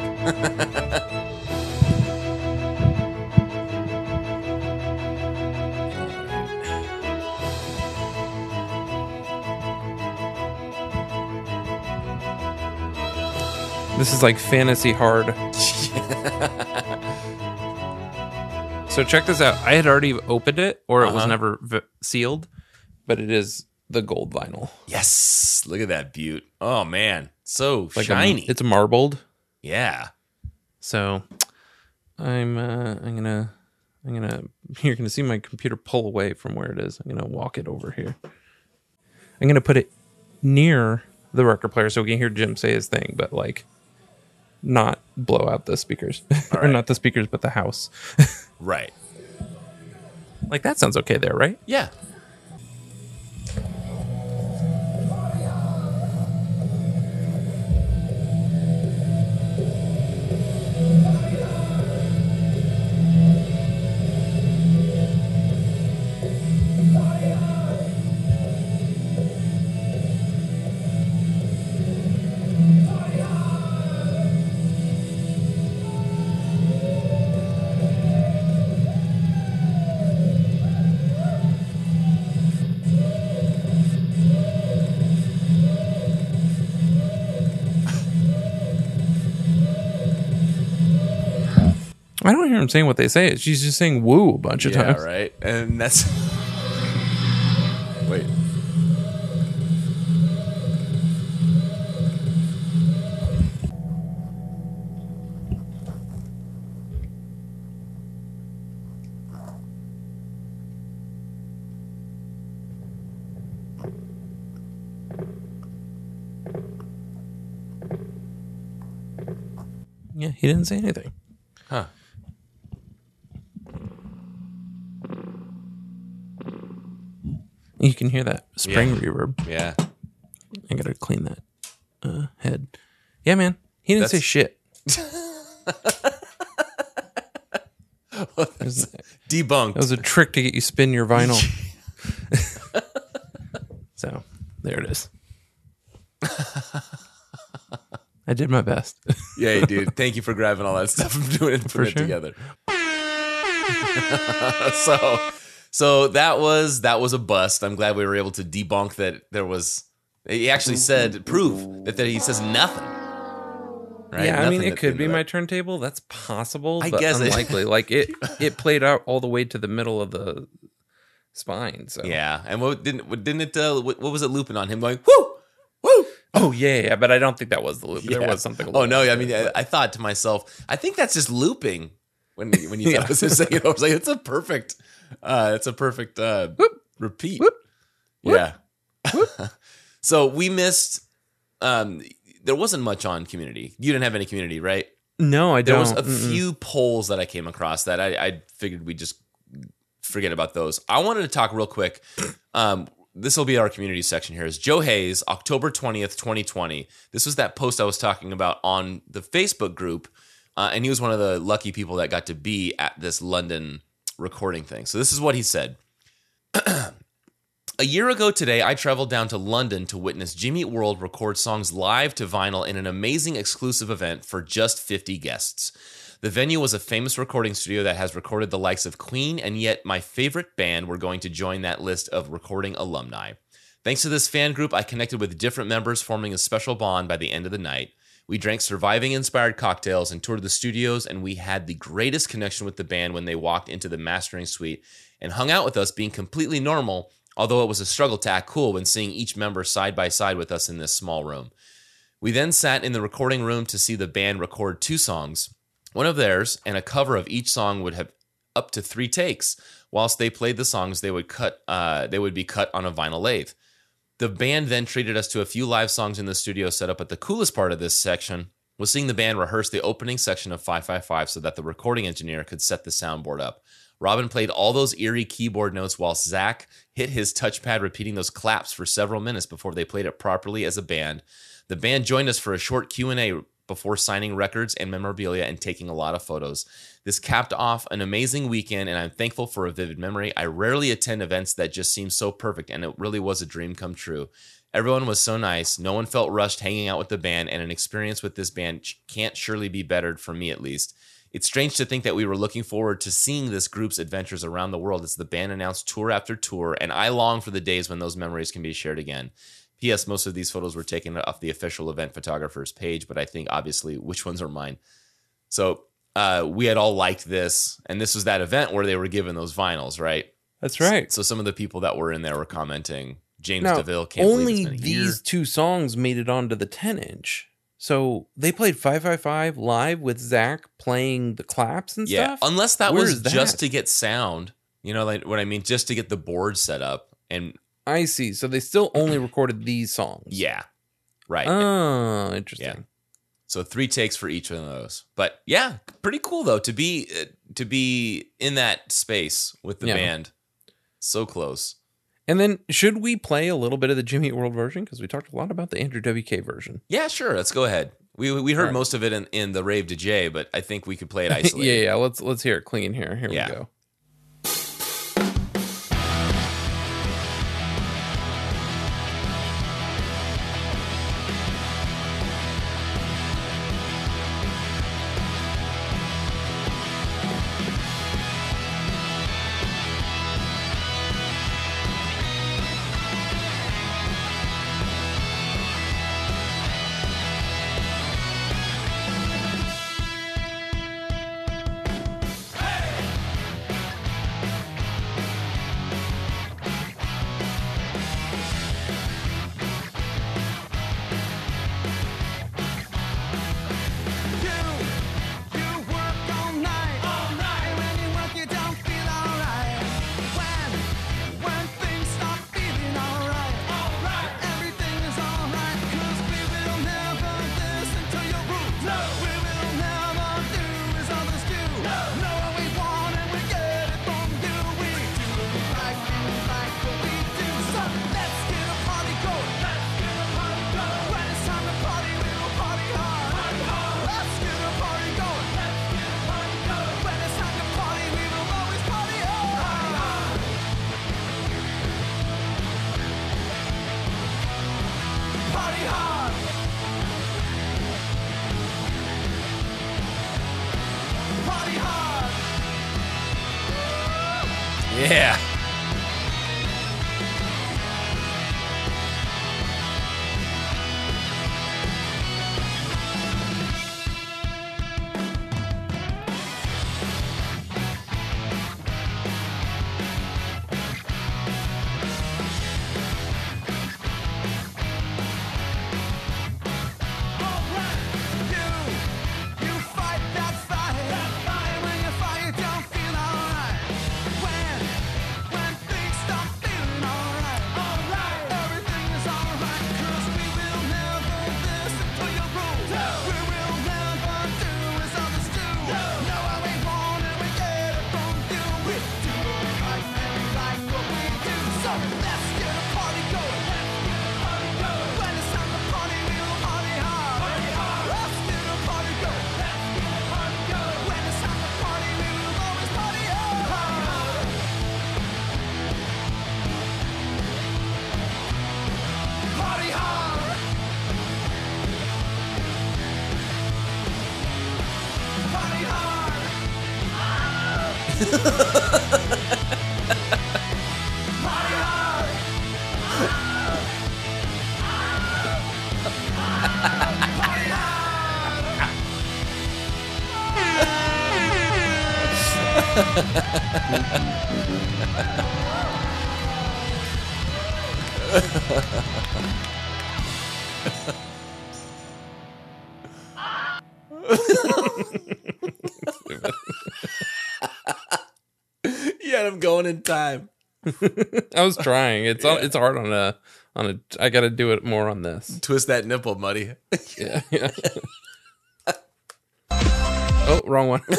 This is like fantasy hard. [laughs] so check this out. I had already opened it, or it was Uh-huh. never v- sealed, but it is the gold vinyl. Yes. Look at that butte. Oh man. So Like a- shiny. it's marbled. yeah. So I'm uh, I'm gonna I'm gonna [laughs] you're gonna see my computer pull away from where it is. I'm gonna walk it over here. I'm gonna put it near the record player so we can hear Jim say his thing, but like not blow out the speakers. [laughs] or right. not the speakers, but the house. [laughs] Right. like that sounds okay there, right? Yeah. I don't hear him saying what they say. She's just saying woo a bunch of yeah, times. right. And that's [laughs] Wait. Yeah, he didn't say anything. Huh. You can hear that spring Yeah. reverb. Yeah. I gotta clean that uh, head. Yeah, man. He didn't say shit. [laughs] It was- Debunked. That was a trick to get you spin your vinyl. [laughs] so there it is. I did my best. [laughs] Yeah, dude. Thank you for grabbing all that stuff and doing it and For putting it sure. together. so so that was that was a bust. I'm glad we were able to debunk that there was he actually said prove that, that he says nothing. Right? Yeah, I mean, it could be that- my turntable. That's possible, I but guess it- unlikely. [laughs] like it, it played out all the way to the middle of the spine. So Yeah, and what didn't what didn't it uh, what, what was it looping on him going whoo whoo? Oh yeah, yeah, but I don't think that was the loop. There was something. Oh no, I mean, I, I thought to myself, I think that's just looping. When when you [laughs] Yeah. thought I was just saying it, I was like, it's a perfect, uh, it's a perfect uh, repeat. Yeah. [laughs] so we missed. Um, there wasn't much on community. You didn't have any community, right? no, I don't. There was a Mm-mm. few polls that I came across that I, I figured we just forget about those. I wanted to talk real quick. [clears throat] Um, this will be our community section here. Is Joe Hayes, October twentieth, twenty twenty. This was that post I was talking about on the Facebook group, uh, and he was one of the lucky people that got to be at this London recording thing. So this is what he said. [clears throat] A year ago today, I traveled down to London to witness Jimmy World record songs live to vinyl in an amazing exclusive event for just 50 guests. The venue was a famous recording studio that has recorded the likes of Queen, and yet my favorite band were going to join that list of recording alumni. Thanks to this fan group, I connected with different members, forming a special bond by the end of the night. We drank surviving inspired cocktails and toured the studios, and we had the greatest connection with the band when they walked into the mastering suite and hung out with us, being completely normal, although it was a struggle to act cool when seeing each member side by side with us in this small room. We then sat in the recording room to see the band record two songs. One of theirs and a cover of each song would have up to three takes. Whilst they played the songs, they would cut. Uh, they would be cut on a vinyl lathe. The band then treated us to a few live songs in the studio set up. But the coolest part of this section was seeing the band rehearse the opening section of 555 so that the recording engineer could set the soundboard up. Robin played all those eerie keyboard notes while Zach hit his touchpad, repeating those claps for several minutes before they played it properly as a band. The band joined us for a short Q&A before signing records and memorabilia and taking a lot of photos. This capped off an amazing weekend and I'm thankful for a vivid memory. I rarely attend events that just seem so perfect and it really was a dream come true. Everyone was so nice. No one felt rushed hanging out with the band and an experience with this band can't surely be bettered for me at least. It's strange to think that we were looking forward to seeing this group's adventures around the world as the band announced tour after tour, and I long for the days when those memories can be shared again. P.S. Most of these photos were taken off the official event photographer's page, but I think obviously which ones are mine. So uh, we had all liked this, and this was that event where they were given those vinyls, right? That's right. So some of the people that were in there were commenting. James Now, DeVille can't only a year. these two songs made it onto the 10 inch. So they played 555 live with Zach playing the claps and Yeah, stuff. unless that Where was that? just to get sound. You know, like what I mean, just to get the board set up. And I see. So they still only [clears throat] recorded these songs. yeah, right. Oh, interesting. Yeah. So three takes for each of those. But yeah, pretty cool though to be uh, to be in that space with the Yeah. band. So close. And then should we play a little bit of the Jimmy World version? Because we talked a lot about the Andrew WK version. Yeah, sure. Let's go ahead. We we heard right. most of it in, in the rave to Jay, but I think we could play it [laughs] isolated. yeah, yeah. Let's let's hear it clean here. Here Yeah. we go. Going in time. I was trying. It's Yeah. it's hard on a on a. I got to do it more on this. Twist that nipple, buddy. [laughs] Yeah. yeah. [laughs] oh, wrong one. Yeah,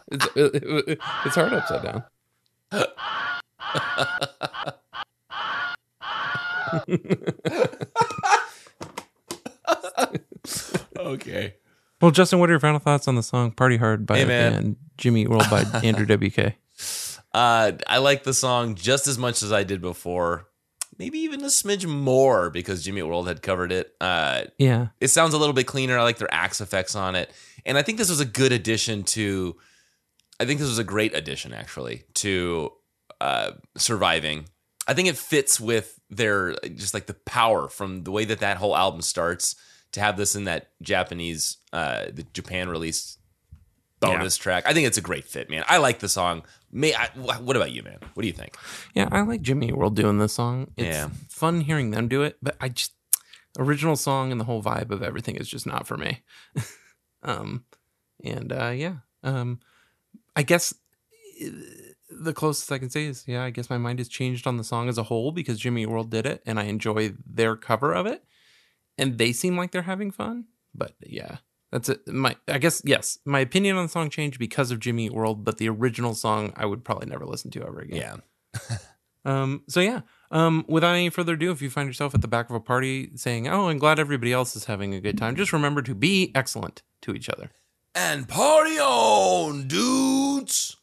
[laughs] it's, it- it- it's hard upside down. okay. Well, Justin, what are your final thoughts on the song "Party Hard" by Hey, man. band Jimmy Eat World by [laughs] Andrew WK? Uh, I like the song just as much as I did before. Maybe even a smidge more because Jimmy Eat World had covered it. Uh, Yeah. it sounds a little bit cleaner. I like their axe effects on it, and I think this was a good addition to. I think this was a great addition actually to uh, surviving. I think it fits with their just like the power from the way that that whole album starts to have this in that Japanese, uh, the Japan release bonus track. I think it's a great fit, man. I like the song. May I, what about you, man? What do you think? Yeah, I like Jimmy World doing this song. It's Yeah. fun hearing them do it, but I just original song and the whole vibe of everything is just not for me. [laughs] um, and uh, yeah, um, I guess uh, the closest I can say is yeah. I guess my mind has changed on the song as a whole because Jimmy World did it, and I enjoy their cover of it, and they seem like they're having fun. But yeah, that's it. My I guess yes, my opinion on the song changed because of Jimmy Eat World, but the original song I would probably never listen to ever again. Yeah. [laughs] Um, so yeah, um, without any further ado, if you find yourself at the back of a party saying, "Oh, I'm glad everybody else is having a good time," just remember to be excellent to each other. And party on, dudes.